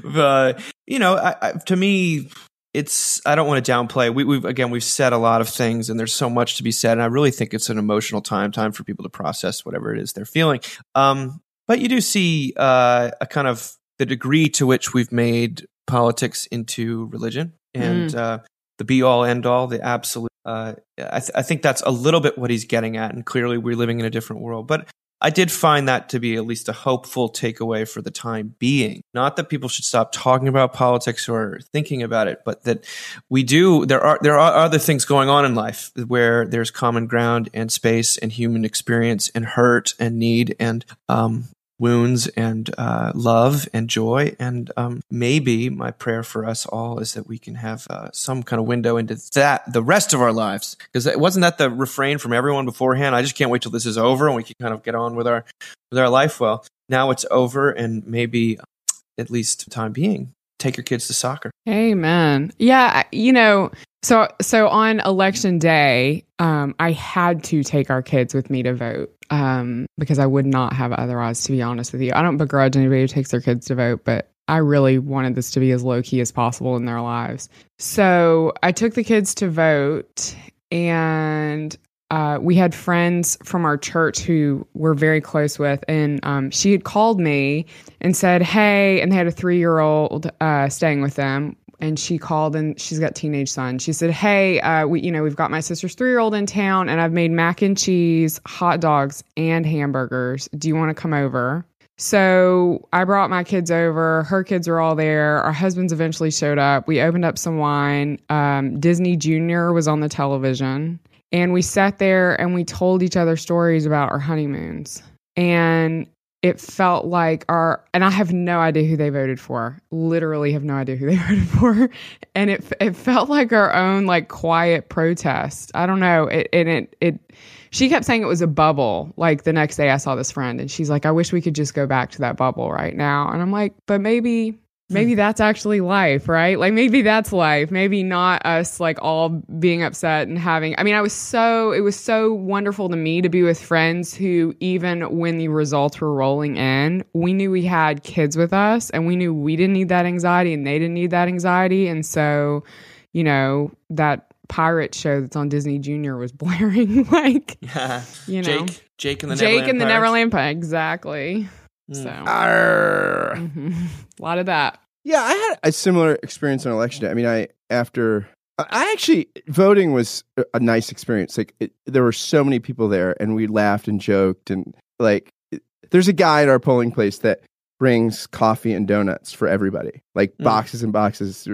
but you know, I, I, to me, it's I don't want to downplay. We, have again we've said a lot of things, and there's so much to be said, and I really think it's an emotional time, time for people to process whatever it is they're feeling. Um, but you do see uh, a kind of the degree to which we've made politics into religion and mm. uh, the be all end all, the absolute. Uh, I, th- I think that's a little bit what he's getting at, and clearly we're living in a different world. But I did find that to be at least a hopeful takeaway for the time being. Not that people should stop talking about politics or thinking about it, but that we do. There are there are other things going on in life where there's common ground and space and human experience and hurt and need and um, wounds and uh, love and joy. And um, maybe my prayer for us all is that we can have uh, some kind of window into that the rest of our lives. Because wasn't that the refrain from everyone beforehand. I just can't wait till this is over and we can kind of get on with our with our life. Well, now it's over, and maybe at least time being, take your kids to soccer. Amen. Yeah, you know, so so on election day, um, I had to take our kids with me to vote um, because I would not have otherwise. To be honest with you, I don't begrudge anybody who takes their kids to vote, but I really wanted this to be as low key as possible in their lives. So I took the kids to vote, and uh, we had friends from our church who we're very close with, and um, she had called me and said, "Hey," and they had a three year old uh, staying with them and she called and she's got teenage son. She said, "Hey, uh, we you know we've got my sister's three year old in town, and I've made mac and cheese, hot dogs, and hamburgers. Do you want to come over?" So I brought my kids over. Her kids are all there. Our husbands eventually showed up. We opened up some wine. Um, Disney Junior was on the television, and we sat there and we told each other stories about our honeymoons. And it felt like our and I have no idea who they voted for. Literally have no idea who they voted for. And it it felt like our own like quiet protest. I don't know. It and it it she kept saying it was a bubble. Like the next day I saw this friend and she's like, I wish we could just go back to that bubble right now. And I'm like, but maybe maybe that's actually life, right? Like maybe that's life. Maybe not us like all being upset and having I mean, I was so it was so wonderful to me to be with friends who even when the results were rolling in, we knew we had kids with us and we knew we didn't need that anxiety and they didn't need that anxiety and so, you know, that pirate show that's on Disney Junior was blaring like yeah. you know Jake Jake and the Jake Neverland and the Pirates. Neverland Pirates exactly. Mm. So Mm-hmm. a lot of that. Yeah, I had a similar experience on election day. I mean, I after I actually voting was a nice experience. Like it, there were so many people there, and we laughed and joked, and like there's a guy at our polling place that brings coffee and donuts for everybody, like mm. boxes and boxes,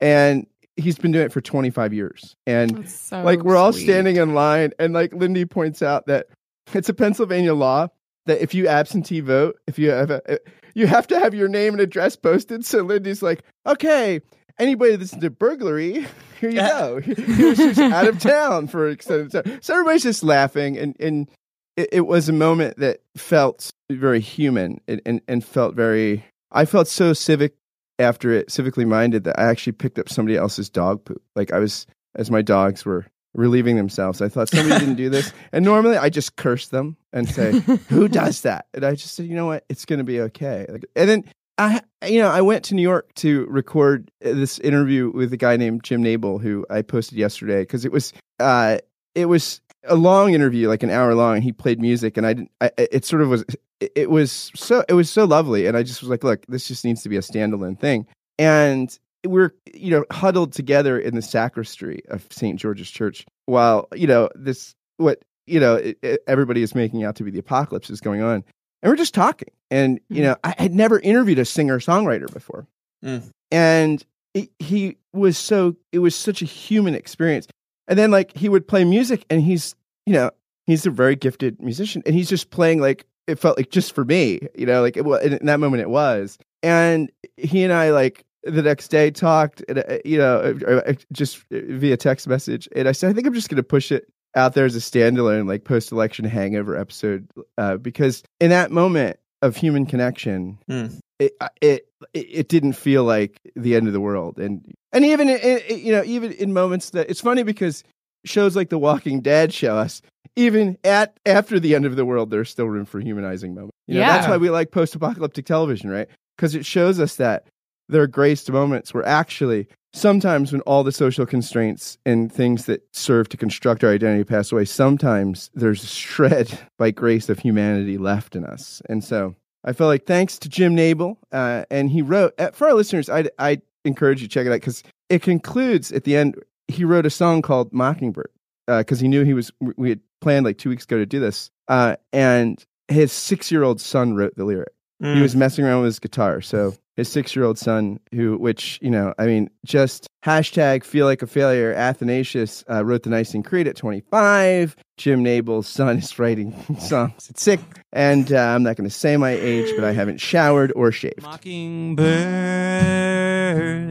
and he's been doing it for 25 years. And so like we're all sweet. standing in line, and like Lindy points out that it's a Pennsylvania law that if you absentee vote, if you have a, you have to have your name and address posted. So Lindy's like, okay, anybody that's into burglary here you go. he was just out of town for extended time. So everybody's just laughing, and and it, it was a moment that felt very human and, and and felt very. I felt so civic after it, civically minded that I actually picked up somebody else's dog poop. Like I was as my dogs were relieving themselves. I thought somebody didn't do this. And normally I just curse them and say, Who does that? And I just said, you know what? It's gonna be okay. Like, and then I you know, I went to New York to record this interview with a guy named Jim Nabel who I posted yesterday because it was uh it was a long interview, like an hour long. and He played music, and I didn't. I, it sort of was. It was so. It was so lovely, and I just was like, "Look, this just needs to be a standalone thing." And we're you know huddled together in the sacristy of St. George's Church while you know this what you know it, it, everybody is making out to be the apocalypse is going on, and we're just talking. And you mm-hmm. know, I had never interviewed a singer songwriter before, mm. and it, he was so. It was such a human experience. And then like he would play music, and he's you know he's a very gifted musician, and he's just playing like it felt like just for me, you know, like it in that moment it was. And he and I like the next day talked, and, uh, you know, uh, uh, just via text message. And I said, I think I'm just going to push it out there as a standalone, like post election hangover episode, uh, because in that moment of human connection, mm. it, it it didn't feel like the end of the world, and and even in, you know even in moments that it's funny because shows like The Walking Dead show us even at after the end of the world, there's still room for humanizing moments. You know, yeah. that's why we like post-apocalyptic television, right? Because it shows us that there are graced moments where actually sometimes when all the social constraints and things that serve to construct our identity pass away, sometimes there's a shred by grace of humanity left in us. And so I felt like thanks to Jim Nabel, uh, and he wrote uh, for our listeners. I I encourage you to check it out because it concludes at the end. He wrote a song called Mockingbird because uh, he knew he was. We had planned like two weeks ago to do this, uh, and his six year old son wrote the lyric. Mm. He was messing around with his guitar. So his six year old son, who, which, you know, I mean, just hashtag feel like a failure. Athanasius uh, wrote the Nicene Creed at 25. Jim Nabel's son is writing songs at six. And uh, I'm not going to say my age, but I haven't showered or shaved. Mockingbird,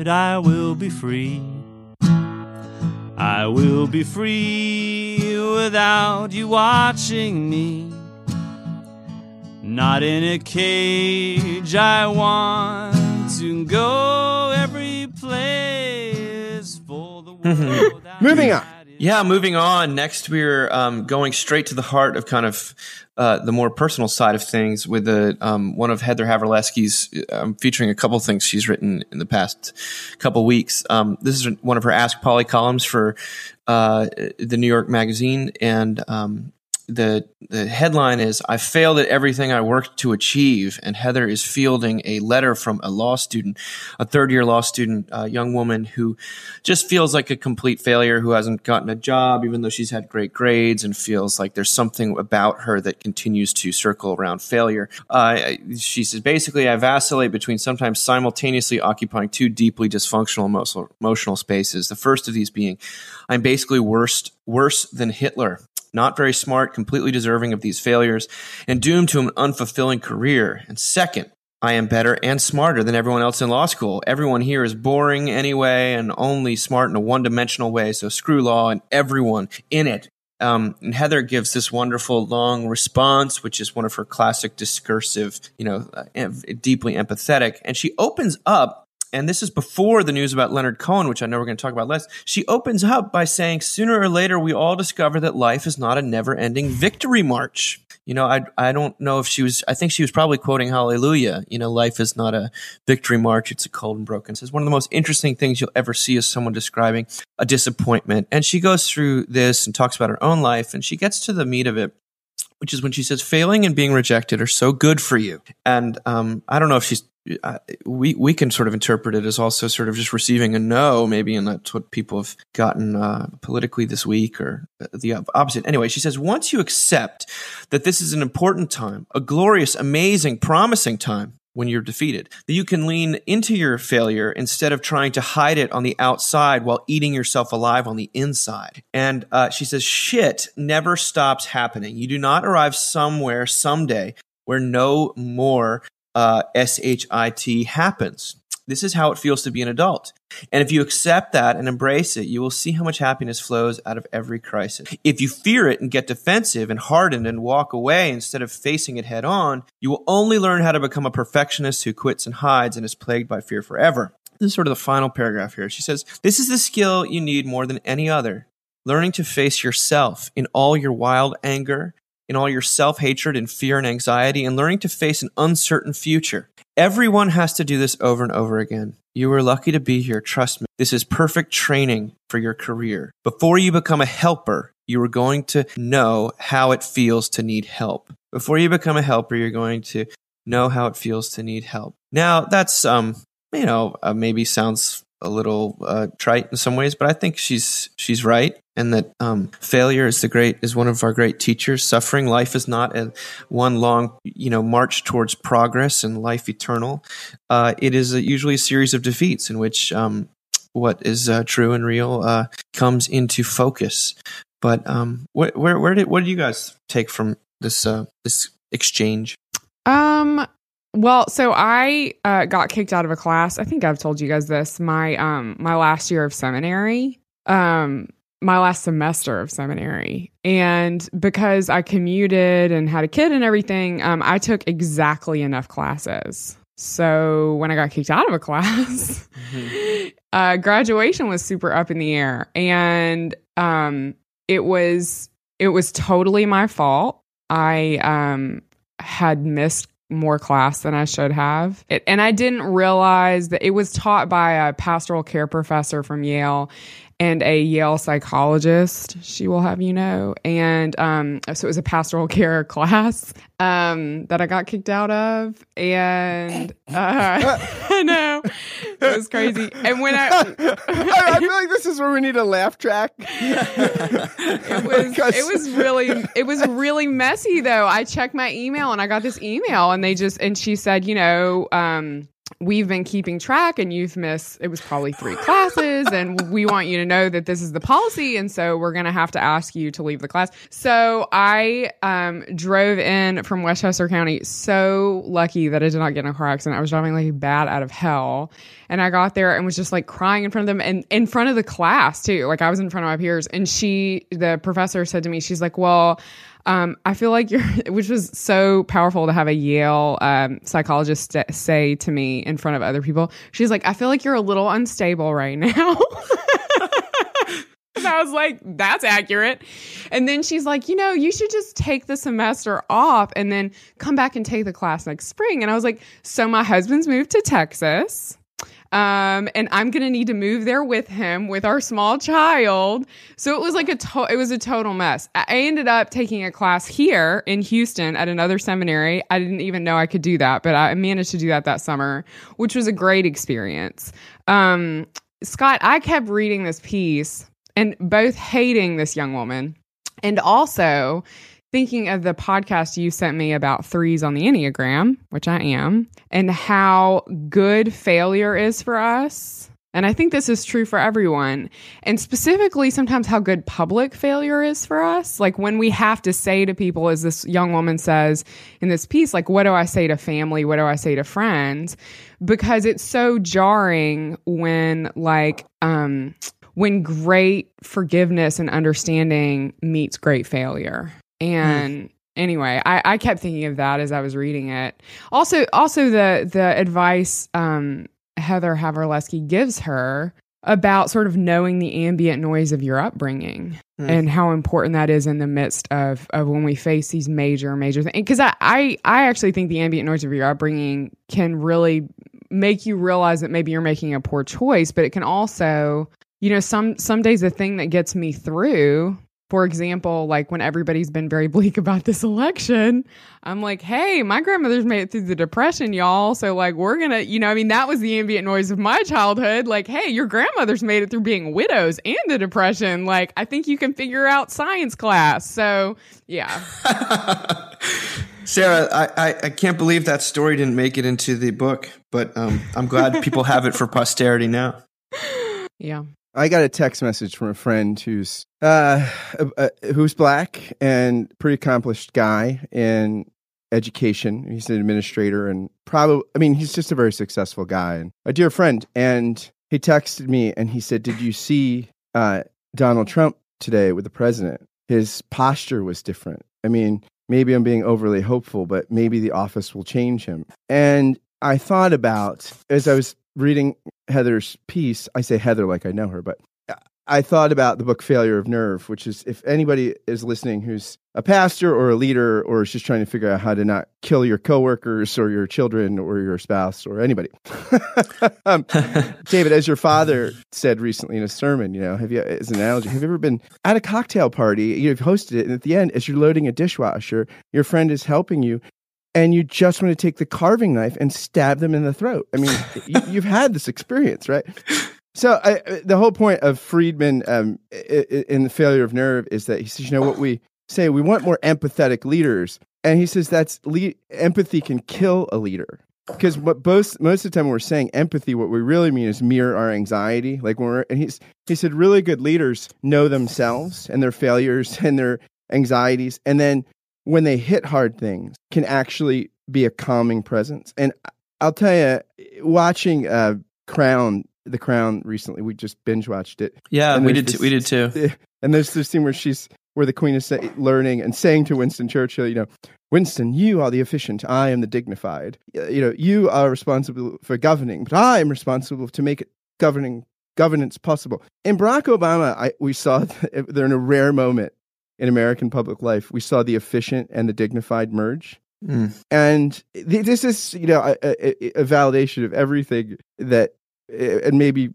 I will be free. I will be free without you watching me. Not in a cage, I want to go every place for the world. Moving on. Yeah, moving on. Next, we're um, going straight to the heart of kind of uh, the more personal side of things with the, um, one of Heather Havrilesky's, um, featuring a couple things she's written in the past couple weeks. Um, this is one of her Ask Polly columns for uh, the New York Magazine, and um, the the headline is I failed at everything I worked to achieve and Heather is fielding a letter from a law student a third year law student a young woman who just feels like a complete failure who hasn't gotten a job even though she's had great grades and feels like there's something about her that continues to circle around failure. Uh, she says basically I vacillate between sometimes simultaneously occupying two deeply dysfunctional emotional, emotional spaces the first of these being I'm basically worse worse than Hitler not very smart, completely deserving of these failures, and doomed to an unfulfilling career. And second, I am better and smarter than everyone else in law school. Everyone here is boring anyway and only smart in a one dimensional way. So screw law and everyone in it. Um, and Heather gives this wonderful long response, which is one of her classic discursive, you know, uh, deeply empathetic. And she opens up and this is before the news about Leonard Cohen, which I know we're going to talk about less. She opens up by saying, "Sooner or later, we all discover that life is not a never-ending victory march." You know, I I don't know if she was. I think she was probably quoting Hallelujah. You know, life is not a victory march; it's a cold and broken. It's one of the most interesting things you'll ever see is someone describing a disappointment. And she goes through this and talks about her own life, and she gets to the meat of it which is when she says failing and being rejected are so good for you. And um, I don't know if she's we we can sort of interpret it as also sort of just receiving a no, maybe, and that's what people have gotten uh, politically this week, or the opposite. Anyway, she says once you accept that this is an important time, a glorious, amazing, promising time when you're defeated, that you can lean into your failure instead of trying to hide it on the outside while eating yourself alive on the inside. And uh, she says, shit never stops happening. You do not arrive somewhere someday where no more uh, SHIT happens. This is how it feels to be an adult. And if you accept that and embrace it, you will see how much happiness flows out of every crisis. If you fear it and get defensive and hardened and walk away instead of facing it head on, you will only learn how to become a perfectionist who quits and hides and is plagued by fear forever. This is sort of the final paragraph here. She says, This is the skill you need more than any other. Learning to face yourself in all your wild anger, in all your self hatred and fear and anxiety, and learning to face an uncertain future. Everyone has to do this over and over again. You were lucky to be here. Trust me. This is perfect training for your career. Before you become a helper, you are going to know how it feels to need help. Before you become a helper, you're going to know how it feels to need help. Now, that's, um, you know, uh, maybe sounds a little uh, trite in some ways, but I think she's she's right, and that um, failure is the great is one of our great teachers. Suffering, life is not a one long you know march towards progress and life eternal. Uh, it is a, usually a series of defeats in which um, what is uh, true and real uh, comes into focus. But um, wh- where where did what did you guys take from this uh, this exchange? Um, well, so I uh, got kicked out of a class. I think I've told you guys this. My um my last year of seminary, um my last semester of seminary, and because I commuted and had a kid and everything, um, I took exactly enough classes. So when I got kicked out of a class, mm-hmm. uh, graduation was super up in the air, and um, it was it was totally my fault. I um had missed more class than I should have. It, and I didn't realize that it was taught by a pastoral care professor from Yale and a Yale psychologist, she will have you know. And um, so it was a pastoral care class um, that I got kicked out of. And uh, I know it was crazy. And when I, I, feel like this is where we need a laugh track. it was it was really it was really messy though. I checked my email and I got this email and they just and she said, you know, um, we've been keeping track and you've missed it was probably three classes and we want you to know that this is the policy and so we're going to have to ask you to leave the class. So i um, drove in from westchester county so lucky that i did not get in a car accident. I was driving like bad out of hell and i got there and was just like crying in front of them and in front of the class too. Like i was in front of my peers and she the professor said to me she's like well um, I feel like you're, which was so powerful to have a Yale um, psychologist say to me in front of other people. She's like, I feel like you're a little unstable right now. and I was like, that's accurate. And then she's like, you know, you should just take the semester off and then come back and take the class next spring. And I was like, so my husband's moved to Texas. Um, and I'm gonna need to move there with him with our small child. So it was like a to- it was a total mess. I ended up taking a class here in Houston at another seminary. I didn't even know I could do that, but I managed to do that that summer, which was a great experience. Um, Scott, I kept reading this piece and both hating this young woman and also thinking of the podcast you sent me about threes on the Enneagram, which I am, and how good failure is for us. And I think this is true for everyone. And specifically, sometimes how good public failure is for us. Like when we have to say to people, as this young woman says in this piece, like, what do I say to family? What do I say to friends? Because it's so jarring when, like, um, when great forgiveness and understanding meets great failure. And mm. anyway, I, I kept thinking of that as I was reading it. Also, also the the advice um, Heather Havrilesky gives her about sort of knowing the ambient noise of your upbringing mm. and how important that is in the midst of of when we face these major major things because I, I i actually think the ambient noise of your upbringing can really make you realize that maybe you're making a poor choice but it can also you know some some days the thing that gets me through for example, like when everybody's been very bleak about this election, I'm like, hey, my grandmother's made it through the depression, y'all. So, like, we're gonna, you know, I mean, that was the ambient noise of my childhood. Like, hey, your grandmother's made it through being widows and the depression. Like, I think you can figure out science class. So, yeah. Sarah, I, I, I, can't believe that story didn't make it into the book, but um, I'm glad people have it for posterity now. Yeah. I got a text message from a friend who's uh, uh, who's black and pretty accomplished guy, in education. He's an administrator and probably, I mean, he's just a very successful guy and a dear friend. And he texted me and he said, Did you see uh, Donald Trump today with the president? His posture was different. I mean, maybe I'm being overly hopeful, but maybe the office will change him. And I thought about, as I was reading Heather's piece, I say Heather like I know her, but I thought about the book Failure of Nerve, which is if anybody is listening who's a pastor or a leader or is just trying to figure out how to not kill your coworkers or your children or your spouse or anybody. um, David, as your father said recently in a sermon, you know, have you, as an analogy, have you ever been at a cocktail party, you've hosted it, and at the end, as you're loading a dishwasher, your friend is helping you and you just want to take the carving knife and stab them in the throat. I mean, you, have had this experience, right? So I, the whole point of Friedman um, in the failure of nerve is that he says, you know, what we say, we want more empathetic leaders, and he says that's le- empathy can kill a leader. Because what most most of the time when we're saying empathy, what we really mean is mirror our anxiety. Like when we're and he's he said really good leaders know themselves and their failures and their anxieties, and then when they hit hard things, can actually be a calming presence. And I'll tell you, watching uh, Crown the Crown recently. We just binge watched it. Yeah, we did. This, we did too. And there's this scene where she's where the Queen is say, learning and saying to Winston Churchill, you know, Winston, you are the efficient. I am the dignified. You know, you are responsible for governing, but I am responsible to make it governing governance possible. In Barack Obama, I, we saw they're in a rare moment in American public life. We saw the efficient and the dignified merge. Mm. And this is, you know, a, a, a, validation of everything that and maybe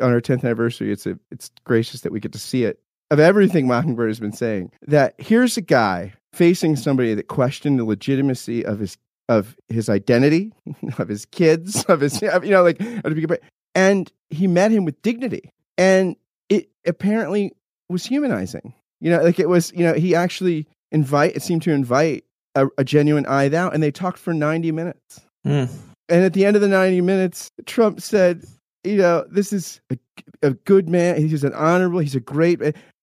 on our 10th anniversary, it's a, it's gracious that we get to see it. Of everything Mockingbird has been saying, that here's a guy facing somebody that questioned the legitimacy of his of his identity, of his kids, of his you know like and he met him with dignity, and it apparently was humanizing. You know, like it was. You know, he actually invite. It seemed to invite a, a genuine I-thou, and they talked for ninety minutes. Mm. And at the end of the 90 minutes, Trump said, you know, this is a, a good man. He's an honorable, he's a great,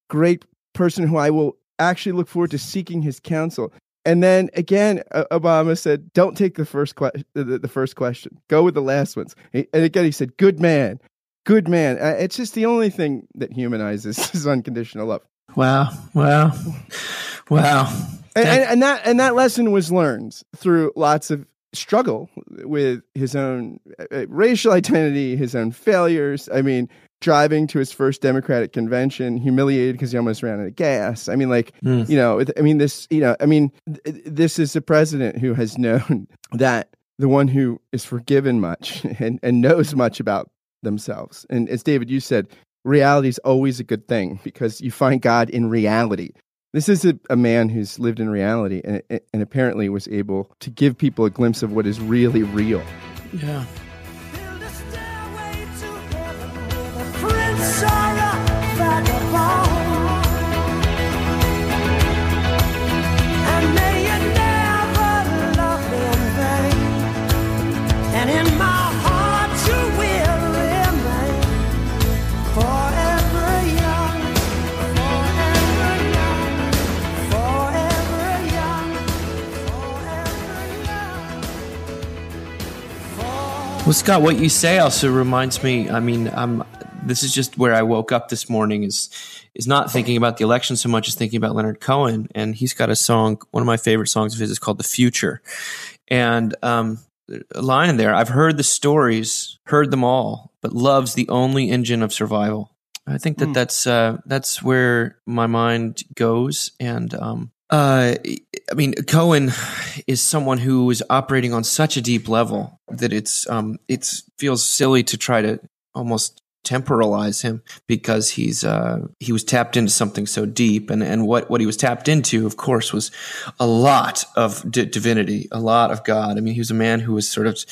great person who I will actually look forward to seeking his counsel. And then again, Obama said, "Don't take the first question. The, the, first question. Go with the last ones." And again, he said, "Good man, good man." Uh, it's just the only thing that humanizes is unconditional love. Wow! Wow! Wow! And, and, and, that and that lesson was learned through lots of struggle with his own uh, racial identity, his own failures. I mean, driving to his first Democratic convention, humiliated because he almost ran out of gas. I mean, like, mm. you know, I mean, this, you know, I mean, th- this is a president who has known that the one who is forgiven much and, and knows much about themselves. And as David, you said, reality is always a good thing because you find God in reality. This is a, a, man who's lived in reality and, and apparently was able to give people a glimpse of what is really real. Yeah. Well, Scott, what you say also reminds me. I mean, I'm. This is just where I woke up this morning. Is is not thinking about the election so much as thinking about Leonard Cohen, and he's got a song. One of my favorite songs of his is called "The Future," and um, a line in there. I've heard the stories, heard them all, but love's the only engine of survival. I think that mm. that's uh, that's where my mind goes, and um, uh, I mean, Cohen is someone who is operating on such a deep level that it's um, it feels silly to try to almost temporalize him because he's uh, he was tapped into something so deep, and and what what he was tapped into, of course, was a lot of d- divinity, a lot of God. I mean, he was a man who was sort of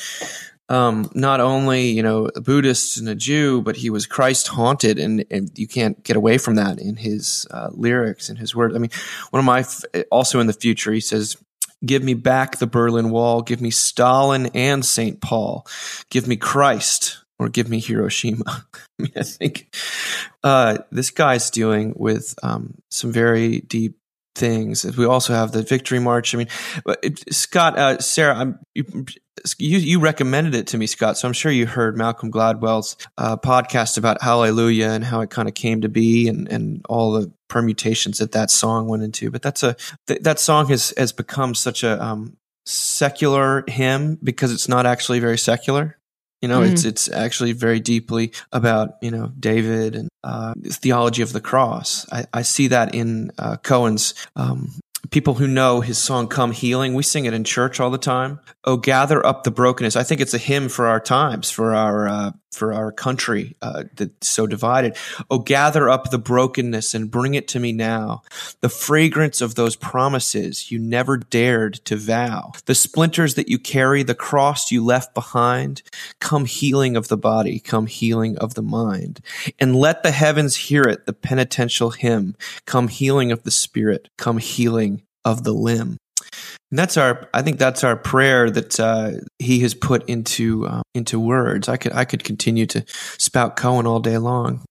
um, not only you know a Buddhist and a Jew, but he was Christ haunted, and, and you can't get away from that in his uh, lyrics and his words. I mean, one of my also in the future, he says, "Give me back the Berlin Wall, give me Stalin and Saint Paul, give me Christ, or give me Hiroshima." I mean, I think uh, this guy's dealing with um, some very deep things. We also have the Victory March. I mean, it, Scott, uh, Sarah, you, you, you recommended it to me, Scott. So I'm sure you heard Malcolm Gladwell's uh, podcast about Hallelujah and how it kind of came to be, and and all the permutations that that song went into. But that's a th- that song has has become such a um, secular hymn because it's not actually very secular. You know, mm-hmm. it's it's actually very deeply about you know David and uh, theology of the cross. I, I see that in uh, Cohen's um, people who know his song come healing we sing it in church all the time oh gather up the brokenness i think it's a hymn for our times for our uh, for our country uh, that's so divided. Oh gather up the brokenness and bring it to me now. The fragrance of those promises you never dared to vow. The splinters that you carry the cross you left behind. Come healing of the body come healing of the mind. And let the heavens hear it the penitential hymn. Come healing of the spirit come healing of the limb. And that's our. I think that's our prayer that uh, he has put into uh, into words. I could I could continue to spout Cohen all day long.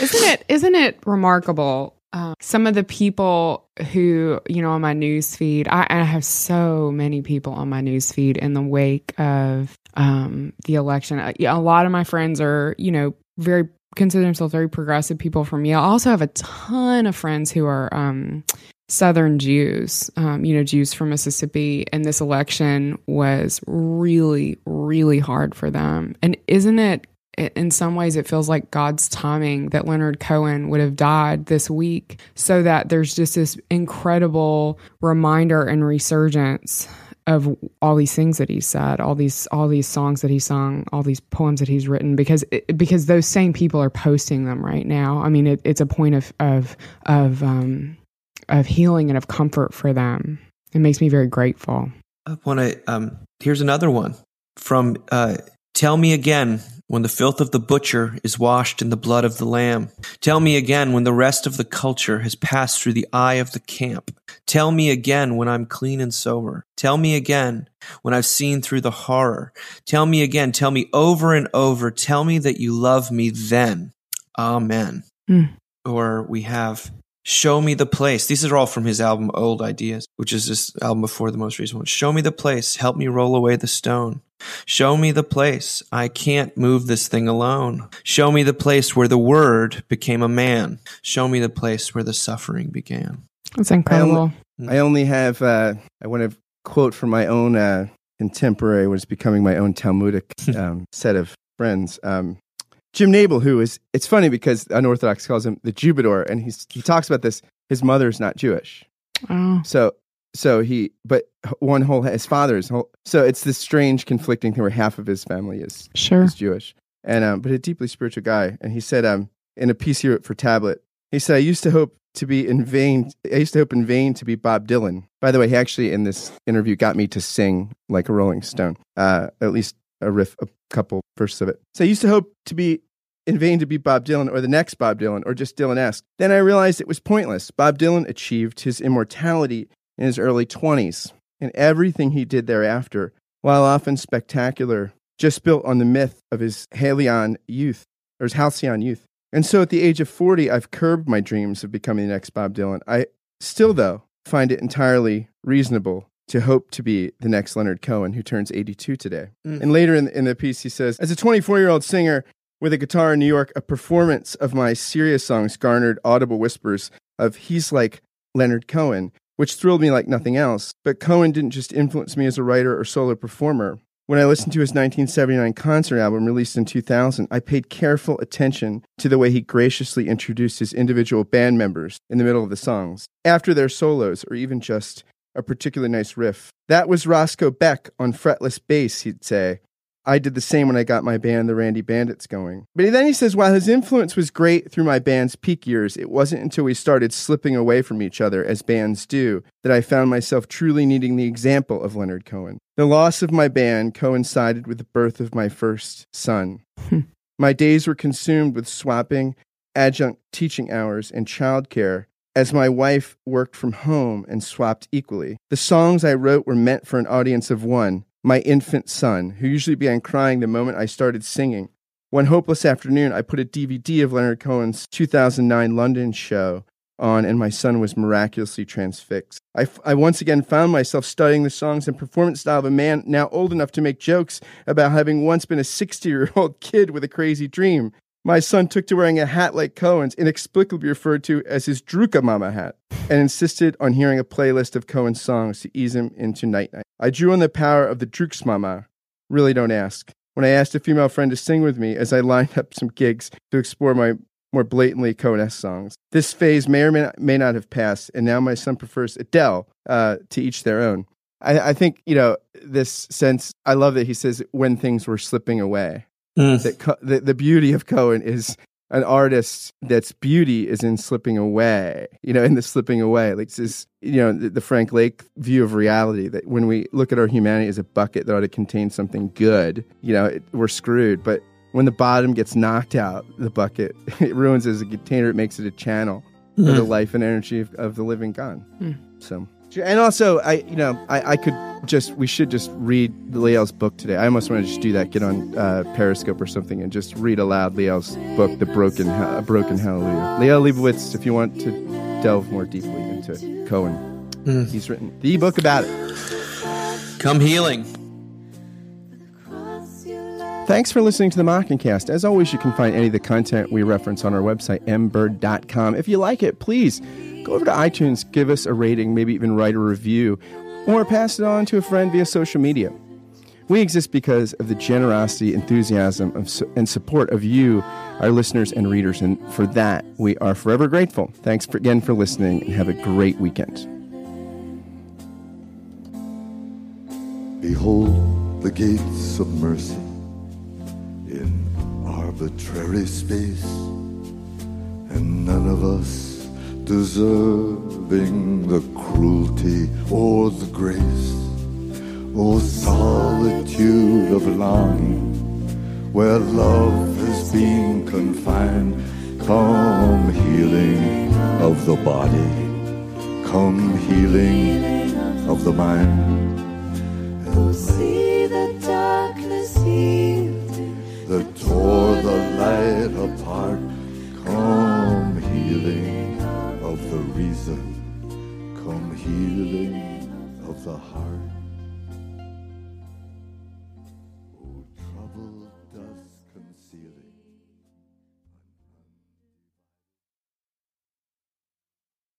Isn't it? Isn't it remarkable? Uh, some of the people who you know on my news feed, I, I have so many people on my news feed in the wake of um, the election. Uh, a lot of my friends are you know very consider themselves very progressive people from Yale. I also have a ton of friends who are um, Southern Jews, um, you know, Jews from Mississippi, and this election was really, really hard for them. And isn't it, in some ways, it feels like God's timing that Leonard Cohen would have died this week so that there's just this incredible reminder and resurgence of all these things that he said, all these all these songs that he sung, all these poems that he's written, because it, because those same people are posting them right now. I mean, it, it's a point of of of um, of healing and of comfort for them. It makes me very grateful. I want to. Um, here's another one from uh, Tell me again when the filth of the butcher is washed in the blood of the lamb. Tell me again when the rest of the culture has passed through the eye of the camp. Tell me again when I'm clean and sober. Tell me again when I've seen through the horror. Tell me again. Tell me over and over. Tell me that you love me then. Amen. Mm. Or we have Show me the place. These are all from his album Old Ideas, which is this album before the most recent one. Show me the place. Help me roll away the stone. Show me the place. I can't move this thing alone. Show me the place where the word became a man. Show me the place where the suffering began. That's incredible. I only, I only have, uh, I want to quote from my own uh, contemporary, was becoming my own Talmudic um, set of friends. Um, Jim Nabel, who is, it's funny because unorthodox calls him the Jubador, and he's, he talks about this. His mother's not Jewish. Oh. So, so he, but one whole, his father's whole, so it's this strange conflicting thing where half of his family is, sure. is Jewish. And, um, but a deeply spiritual guy. And he said, um, in a piece here for Tablet, he said, I used to hope to be in vain. I used to hope in vain to be Bob Dylan. By the way, he actually in this interview got me to sing like a Rolling Stone, uh, at least a riff, a couple verses of it. So I used to hope to be in vain to be Bob Dylan or the next Bob Dylan or just Dylan esque. Then I realized it was pointless. Bob Dylan achieved his immortality in his early 20s, and everything he did thereafter, while often spectacular, just built on the myth of his Halion youth, or his halcyon youth. And so at the age of 40, I've curbed my dreams of becoming the next Bob Dylan. I still, though, find it entirely reasonable to hope to be the next Leonard Cohen, who turns 82 today. Mm. And later in, in the piece, he says, As a 24 year old singer with a guitar in New York, a performance of my serious songs garnered audible whispers of he's like Leonard Cohen, which thrilled me like nothing else. But Cohen didn't just influence me as a writer or solo performer. When I listened to his 1979 concert album released in 2000, I paid careful attention to the way he graciously introduced his individual band members in the middle of the songs, after their solos, or even just a particularly nice riff. That was Roscoe Beck on fretless bass, he'd say. I did the same when I got my band, the Randy Bandits, going. But then he says, while his influence was great through my band's peak years, it wasn't until we started slipping away from each other, as bands do, that I found myself truly needing the example of Leonard Cohen. The loss of my band coincided with the birth of my first son. Hmm. my days were consumed with swapping, adjunct teaching hours, and childcare as my wife worked from home and swapped equally. The songs I wrote were meant for an audience of one, my infant son, who usually began crying the moment I started singing. One hopeless afternoon, I put a DVD of Leonard Cohen's 2009 London show on, and my son was miraculously transfixed. I, f- I once again found myself studying the songs and performance style of a man now old enough to make jokes about having once been a 60 year old kid with a crazy dream. My son took to wearing a hat like Cohen's, inexplicably referred to as his Druka Mama hat, and insisted on hearing a playlist of Cohen's songs to ease him into night night. I drew on the power of the Druks Mama. Really don't ask. When I asked a female friend to sing with me as I lined up some gigs to explore my more blatantly Cohen songs. This phase may or may not, may not have passed, and now my son prefers Adele uh, to each their own. I, I think, you know, this sense, I love that he says when things were slipping away. Mm. That Co- the, the beauty of Cohen is an artist that's beauty is in slipping away, you know, in the slipping away. Like this you know, the, the Frank Lake view of reality that when we look at our humanity as a bucket that ought to contain something good, you know, it, we're screwed. But when the bottom gets knocked out, the bucket, it ruins it as a container, it makes it a channel for the life and energy of, of the living God. So, and also, I, you know, I, I could just, we should just read Liel's book today. I almost want to just do that, get on uh, Periscope or something and just read aloud Liel's book, The Broken, Ha- Broken Hallelujah. Liel Leibowitz, if you want to delve more deeply into it, Cohen. He's written the book about it. Come healing. Thanks for listening to the Mockingcast. As always, you can find any of the content we reference on our website, mbird.com. If you like it, please go over to iTunes, give us a rating, maybe even write a review, or pass it on to a friend via social media. We exist because of the generosity, enthusiasm, of, and support of you, our listeners and readers, and for that, we are forever grateful. Thanks for, again for listening, and have a great weekend. Behold the gates of mercy arbitrary space, and none of us deserving the cruelty or the grace. O solitude of longing, where love has been confined, come healing of the body, come healing of the mind. See the darkness healed. That tore the light apart. Come healing of the reason, come healing of the heart.